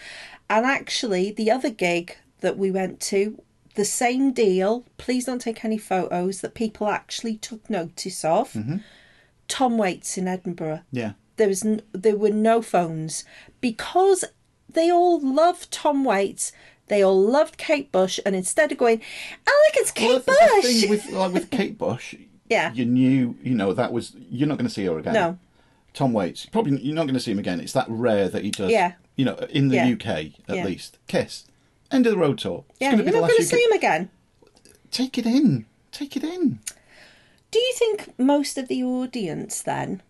And actually, the other gig that we went to, the same deal, please don't take any photos that people actually took notice of. Mm-hmm. Tom Waits in Edinburgh Yeah. there was n- there were no phones because they all loved Tom Waits. They all loved Kate Bush, and instead of going, "Oh, look, it's Kate Well, Bush," The thing with like with Kate Bush, Yeah. you knew, you know, that was you're not going to see her again. No. Tom Waits, probably you're not going to see him again. It's that rare that he does. Yeah. You know, in the Yeah. UK at Yeah. least. Kiss. End of the road tour. It's yeah, gonna you're be the not last going to see him again. Take it in. Take it in. Do you think most of the audience then?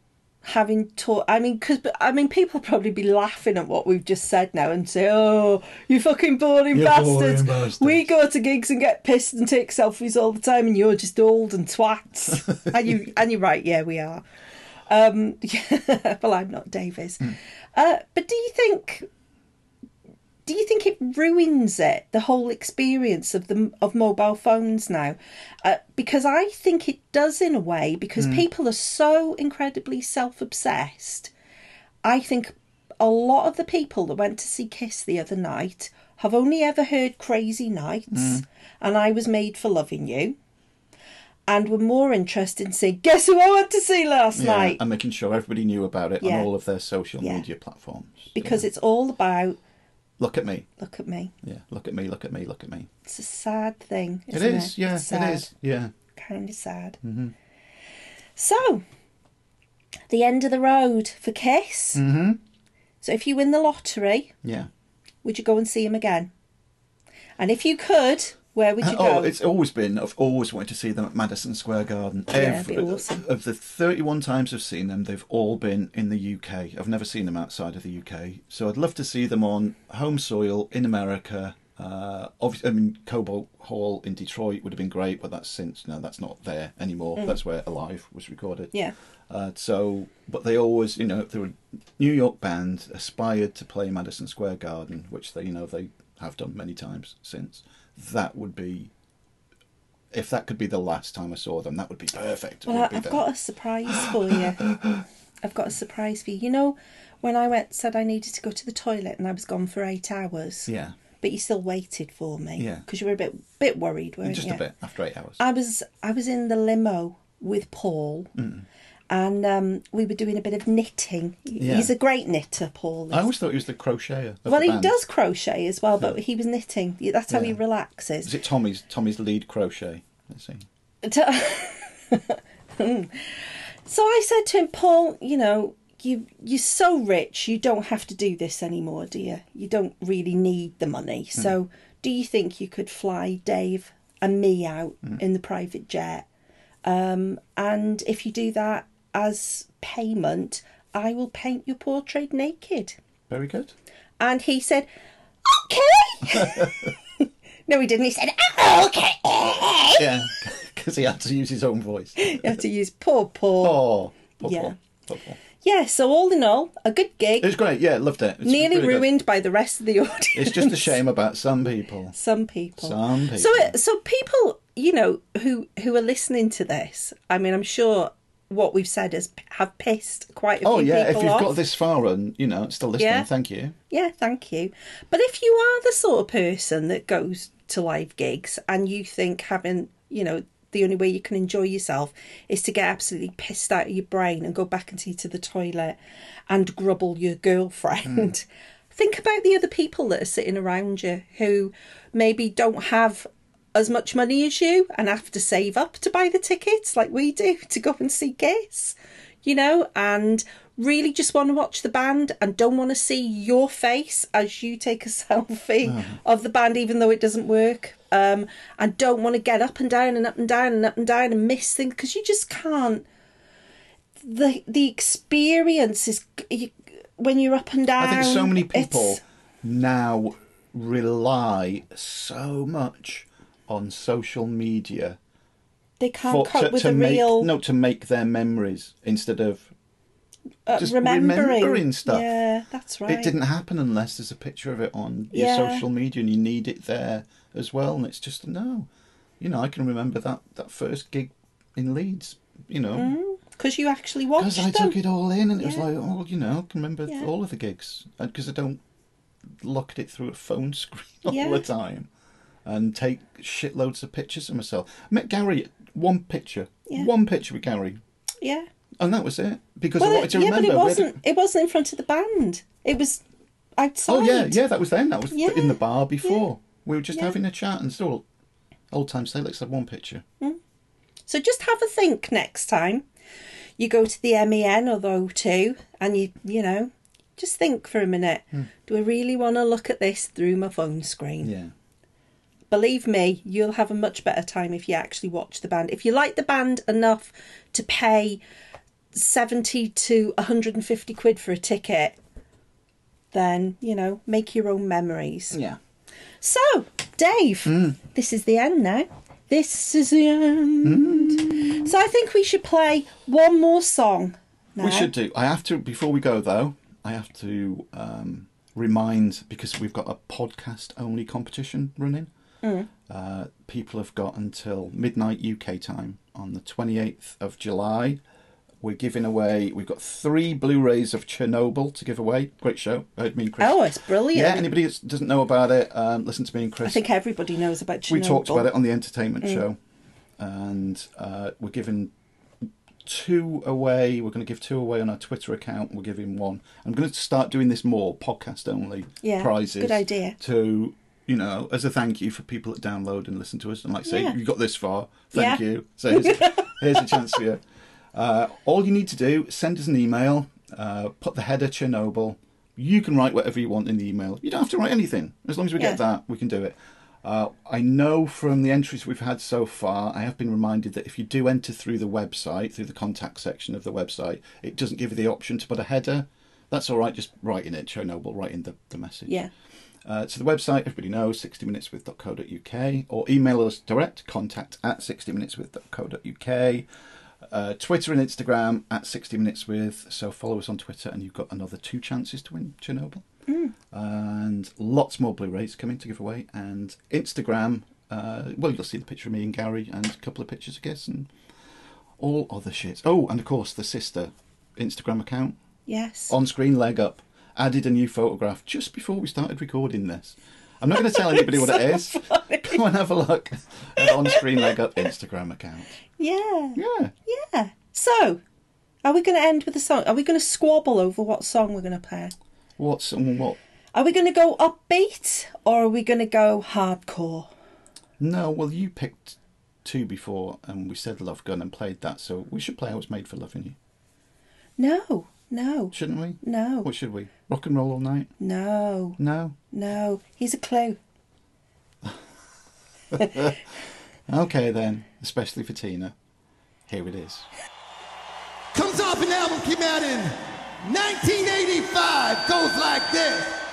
Having taught, I mean, because I mean, people probably be laughing at what we've just said now and say, "Oh, you fucking boring bastards. boring bastards." We go to gigs and get pissed and take selfies all the time, and you're just old and twats." and you, and you're right. Yeah, we are. Um, yeah, well, I'm not Davis. Hmm. Uh, but do you think? Do you think it ruins it, the whole experience of the of mobile phones now? Uh, because I think it does in a way, because people are so incredibly self obsessed. I think a lot of the people that went to see Kiss the other night have only ever heard Crazy Nights and I Was Made for Loving You, and were more interested in saying, Guess who I went to see last Yeah. night? And making sure everybody knew about it Yeah. on all of their social Yeah. media platforms. Because it's all about, look at me. look at me. Yeah. Look at me. Look at me. Look at me. It's a sad thing. It Isn't is. Yeah. It's It is. Yeah. kind of sad. So, the end of the road for Kiss. Mm-hmm. So, if you win the lottery, Yeah. would you go and see him again? And if you could, where would you go? Oh, it's always been. I've always wanted to see them at Madison Square Garden. Yeah, be awesome. Of the 31 times I've seen them, they've all been in the UK. I've never seen them outside of the UK. So I'd love to see them on home soil in America Uh, obviously, I mean, Cobo Hall in Detroit would have been great, but that's since no, that's not there anymore. That's where Alive was recorded. Yeah. Uh, so, but they always, you know, they were a New York band aspired to play Madison Square Garden, which they, you know, they have done many times since. That would be, if that could be the last time I saw them, that would be perfect. Well, be I've them. got a surprise for you. I've got a surprise for you. You know, when I went said I needed to go to the toilet and I was gone for eight hours. yeah, But you still waited for me. Yeah. Because you were a bit bit worried, weren't just you? Just a bit after eight hours. I was I was in the limo with Paul. Mm. And um, we were doing a bit of knitting. Yeah. He's a great knitter, Paul. I always thought he was the crocheter. Well, the he does crochet as well, but he was knitting. That's how he relaxes. Is it Tommy's Tommy's lead crochet? Let's see. So I said to him, Paul, you know, you you're so rich, you don't have to do this anymore, do you? You don't really need the money. So do you think you could fly Dave and me out in the private jet? Um, and if you do that as payment, I will paint your portrait naked. Very good. And he said, Okay. no, he didn't. He said, "Oh, Okay. Yeah, because he had to use his own voice. You have to use poor Paul. Oh, poor Yeah. Paul. Poor Paul. Yeah, so all in all, a good gig. It was great. Yeah, loved it. It's nearly really good. ruined by the rest of the audience. It's just a shame about some people. Some people. Some uh, people. So, so people, you know, who who are listening to this. I mean, I'm sure what we've said has have pissed quite a bit. Oh few yeah, if you've off. got this far and you know still listening, Yeah. thank you. Yeah, thank you. But if you are the sort of person that goes to live gigs and you think having, you know, the only way you can enjoy yourself is to get absolutely pissed out of your brain and go back into to the toilet and grubble your girlfriend. Hmm. Think about the other people that are sitting around you who maybe don't have as much money as you and have to save up to buy the tickets like we do to go and see Kiss, you know, and really just want to watch the band and don't want to see your face as you take a selfie of the band, even though it doesn't work. Um, and don't want to get up and down and up and down and up and down and miss things because you just can't. The the experience is you, when you're up and down. I think so many people now rely so much on social media they can't for cope to, with to the make real no to make their memories instead of uh, just remembering. remembering stuff. Yeah, that's right. It didn't happen unless there's a picture of it on your social media and you need it there as well. And it's just no, you know, I can remember that that first gig in Leeds. You know, because you actually watched because I them. took it all in, and it was like, oh, you know, I can remember Yeah. all of the gigs because I don't look at it through a phone screen all Yeah. the time and take shitloads of pictures of myself. I met Gary one picture, Yeah. one picture with Gary, Yeah. and that was it because Well, I wanted to yeah, remember. but it We had a- wasn't. It wasn't in front of the band. It was outside. Oh yeah, yeah, that was then. That was Yeah, in the bar before. We were just having a chat and still old times say let's have one picture. Mm. So just have a think next time you go to the MEN or the O2 and you you know just think for a minute. Hmm. Do I really want to look at this through my phone screen? Yeah. Believe me, you'll have a much better time if you actually watch the band. If you like the band enough to pay 70 to 150 quid for a ticket, then, you know, make your own memories. Yeah. So, Dave, this is the end now. This is the end. So I think we should play one more song. Now. We should do. I have to before we go though. I have to um, remind because we've got a podcast only competition running. Uh, people have got until midnight UK time on the 28th of July. We're giving away. We've got three Blu-rays of Chernobyl to give away. Great show. I heard me and Chris. Oh, it's brilliant. Yeah. Anybody that doesn't know about it, um, listen to me and Chris. I think everybody knows about Chernobyl. we talked about it on the entertainment Mm. show, and uh, we're giving two away. We're going to give two away on our Twitter account. We're giving one. I'm going to start doing this more podcast only Yeah, prizes. good idea. To you know, as a thank you for people that download and listen to us, and like say Yeah. you got this far, thank Yeah. you. So here's, here's a chance for you. Uh, all you need to do send us an email. Uh, put the header Chernobyl. You can write whatever you want in the email. You don't have to write anything. As long as we Yeah. get that, we can do it. Uh, I know from the entries we've had so far, I have been reminded that if you do enter through the website, through the contact section of the website, it doesn't give you the option to put a header. That's all right. Just write in it. Chernobyl. Write in the, the message. Yeah. Uh, so the website, everybody knows, 60minuteswith.co.uk, or email us direct, contact at 60minuteswith.co.uk. Uh, Twitter and Instagram at 60 Minutes With. So follow us on Twitter, and you've got another two chances to win Chernobyl. And lots more Blu-rays coming to give away. And Instagram, uh, well, you'll see the picture of me and Gary, and a couple of pictures of Guess, and all other shit. Oh, and of course, the sister Instagram account Yes. on screen leg up added a new photograph just before we started recording this i'm not going to tell anybody what it is go and have a look at on screen leg up instagram account Yeah. yeah Yeah. So, are we going to end with a song? Are we going to squabble over what song we're going to play? what's what Are we going to go upbeat or are we going to go hardcore? no well you picked two before and we said love gun and played that so we should play how it's made for loving you No, no, shouldn't we? No, what should we? Rock and roll all night? No, no? No. Here's a clue. okay then. Especially for tina. Here it is. Comes off an album came out in 1985. Goes like this.